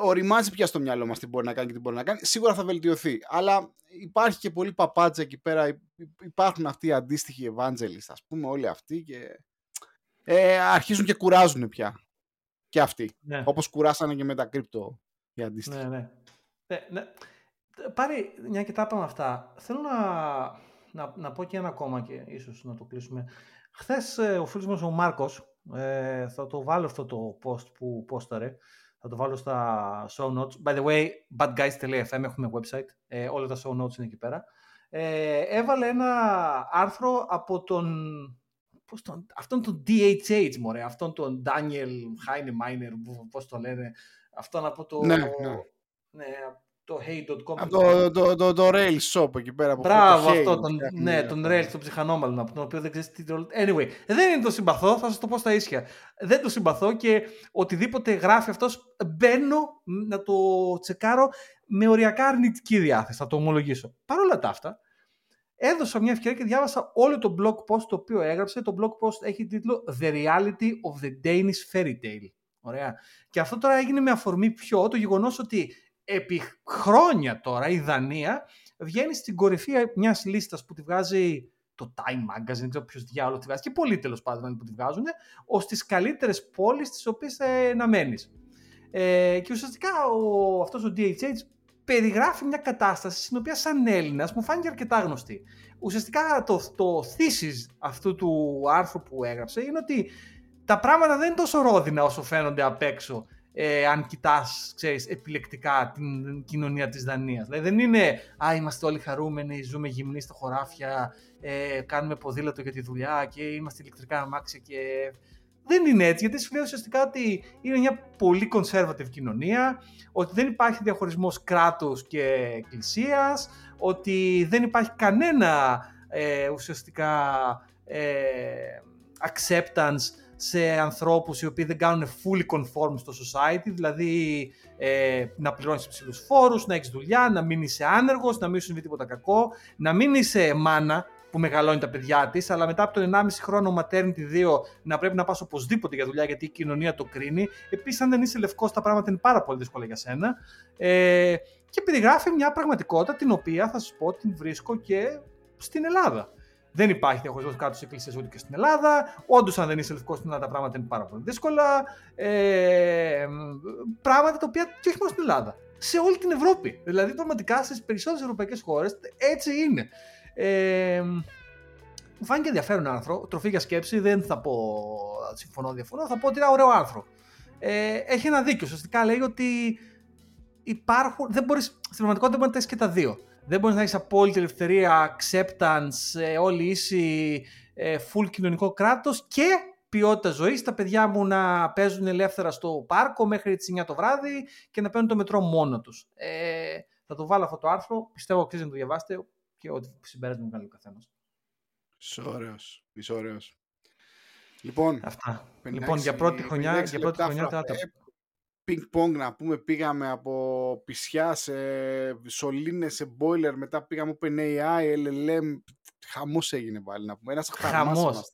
οριμάζει πια στο μυαλό μας τι μπορεί να κάνει και τι μπορεί να κάνει. Σίγουρα θα βελτιωθεί. Αλλά υπάρχει και πολύ παπάτσα εκεί πέρα. Υπάρχουν αυτοί οι αντίστοιχοι Evangelists, ας πούμε, όλοι αυτοί και ε, αρχίζουν και κουράζουν πια. Και αυτοί. Ναι. Όπως κουράσανε και με τα κρύπτο ναι, ναι. ναι, ναι. Πάρει, μια και τα είπαμε αυτά, θέλω να, να, να πω και ένα ακόμα και ίσως να το κλείσουμε. Χθες ε, ο φίλος μας ο Μάρκος, ε, θα το βάλω αυτό το post που πόσταρε, θα το βάλω στα show notes. By the way, badguys.fm έχουμε website, ε, όλα τα show notes είναι εκεί πέρα. Ε, έβαλε ένα άρθρο από τον, πώς τον αυτόν τον DHH, μωρέ, αυτόν τον Daniel Heinemeier, πώς το λένε, αυτό από το... Ναι, ναι. ναι το hey.com. Από το, το, το, το, Rails shop εκεί πέρα. Μπράβο, αυτό. Τον, ναι, τον Rails, τον ψυχανόμαλο, από τον οποίο δεν ξέρεις τι. Anyway, δεν είναι το συμπαθώ, θα σας το πω στα ίσια. Δεν το συμπαθώ και οτιδήποτε γράφει αυτός, μπαίνω να το τσεκάρω με οριακά αρνητική διάθεση, θα το ομολογήσω. Παρ' όλα τα αυτά, έδωσα μια ευκαιρία και διάβασα όλο το blog post το οποίο έγραψε. Το blog post έχει τίτλο The Reality of the Danish Fairy Tale. Ωραία. Και αυτό τώρα έγινε με αφορμή πιο το γεγονός ότι επί χρόνια τώρα η Δανία βγαίνει στην κορυφή μιας λίστας που τη βγάζει το Time Magazine, δεν ξέρω ποιος διάλογο τη βγάζει, και πολλοί τέλος πάντων που τη βγάζουν, ως τις καλύτερες πόλεις τις οποίες ε, να μένει. Ε, και ουσιαστικά ο, αυτός ο DHH περιγράφει μια κατάσταση στην οποία σαν Έλληνας μου φάνηκε αρκετά γνωστή. Ουσιαστικά το, το thesis αυτού του άρθρου που έγραψε είναι ότι τα πράγματα δεν είναι τόσο ρόδινα όσο φαίνονται απ' έξω ε, αν κοιτάς επιλεκτικά την κοινωνία της Δανίας. Δηλαδή δεν είναι «Α, είμαστε όλοι χαρούμενοι, ζούμε γυμνοί στα χωράφια, ε, κάνουμε ποδήλατο για τη δουλειά και είμαστε ηλεκτρικά αμάξια και δεν είναι έτσι, γιατί σου λέει ουσιαστικά ότι είναι μια πολύ conservative κοινωνία, ότι δεν υπάρχει διαχωρισμός κράτους και εκκλησίας, ότι δεν υπάρχει κανένα ε, ουσιαστικά ε, acceptance σε ανθρώπους οι οποίοι δεν κάνουν fully conform στο society, δηλαδή ε, να πληρώνεις υψηλούς φόρους, να έχεις δουλειά, να μην είσαι άνεργος, να μην σου συμβεί τίποτα κακό, να μην είσαι μάνα, που μεγαλώνει τα παιδιά της, αλλά μετά από τον 1,5 χρόνο maternity 2 να πρέπει να πας οπωσδήποτε για δουλειά γιατί η κοινωνία το κρίνει. Επίσης, αν δεν είσαι λευκός, τα πράγματα είναι πάρα πολύ δύσκολα για σένα. Ε, και περιγράφει μια πραγματικότητα την οποία θα σας πω την βρίσκω και στην Ελλάδα. Δεν υπάρχει διαχωρισμός κάτω στις εκκλησίες ούτε και στην Ελλάδα. Όντως, αν δεν είσαι λευκός στην Ελλάδα, τα πράγματα είναι πάρα πολύ δύσκολα. Ε, πράγματα τα οποία και όχι μόνο στην Ελλάδα. Σε όλη την Ευρώπη. Δηλαδή, πραγματικά στις περισσότερες ευρωπαϊκές χώρες έτσι είναι. Ε, μου φάνηκε ενδιαφέρον άρθρο, τροφή για σκέψη, δεν θα πω συμφωνώ, διαφωνώ, θα πω ότι είναι ωραίο άρθρο. Ε, έχει ένα δίκιο, ουσιαστικά λέει ότι υπάρχουν, δεν μπορείς, στην πραγματικότητα μπορείς να τα και τα δύο. Δεν μπορεί να έχεις απόλυτη ελευθερία, acceptance, ε, όλη ίση, ε, full κοινωνικό κράτος και ποιότητα ζωής. Τα παιδιά μου να παίζουν ελεύθερα στο πάρκο μέχρι τις 9 το βράδυ και να παίρνουν το μετρό μόνο τους. Ε, θα το βάλω αυτό το άρθρο. Πιστεύω αξίζει να το διαβάσετε και ό,τι συμπέρασμα μου κάνει ο καθένας. Είσαι ωραίος, είσαι ωραίος. Λοιπόν, Αυτά. λοιπόν, για πρώτη χρονιά, για πρώτη χρονιά τα Πινκ πονγκ να πούμε, πήγαμε από πισιά σε σωλήνες, σε boiler, μετά πήγαμε OpenAI, LLM, χαμός έγινε πάλι να πούμε, ένας χαμός.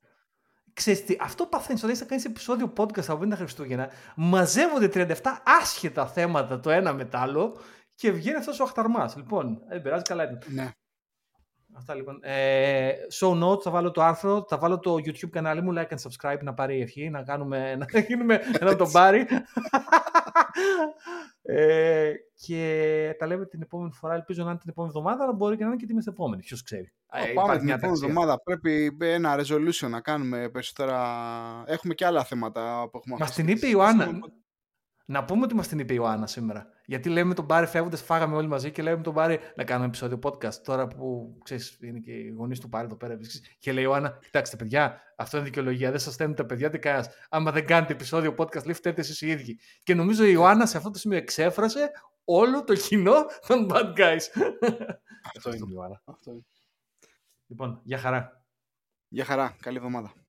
Ξέρεις τι, αυτό παθαίνεις όταν είσαι κάνεις επεισόδιο podcast από τα Χριστούγεννα, μαζεύονται 37 άσχετα θέματα το ένα με το άλλο και βγαίνει αυτός ο αχταρμάς. Λοιπόν, δεν πειράζει καλά. Ναι. Αυτά λοιπόν. Ε, show notes, θα βάλω το άρθρο, θα βάλω το YouTube κανάλι μου, like and subscribe, να πάρει η ευχή, να, κάνουμε, να γίνουμε ένα τον πάρει. ε, και τα λέμε την επόμενη φορά, ελπίζω να είναι την επόμενη εβδομάδα, αλλά μπορεί και να είναι και την μεθεπόμενη, ποιος ξέρει. Ε, πάμε την επόμενη εβδομάδα, πρέπει ένα resolution να κάνουμε περισσότερα, έχουμε και άλλα θέματα που έχουμε Μας την είπε η Ιωάννα, να πούμε ότι μας την είπε η Ιωάννα σήμερα. Γιατί λέμε τον Μπάρι φεύγοντας, φάγαμε όλοι μαζί και λέμε τον Μπάρι να κάνουμε επεισόδιο podcast. Τώρα που ξέρεις, είναι και οι γονείς του Μπάρι εδώ πέρα. Και λέει η Ιωάννα, κοιτάξτε παιδιά, αυτό είναι δικαιολογία. Δεν σας στέλνουν τα παιδιά τι κανένα. Άμα δεν κάνετε επεισόδιο podcast, λέει φταίτε εσείς οι ίδιοι. Και νομίζω η Ιωάννα σε αυτό το σημείο εξέφρασε όλο το κοινό των bad guys. Αυτό είναι η Ιωάννα. Αυτό είναι. Λοιπόν, για χαρά. Για χαρά. Καλή εβδομάδα.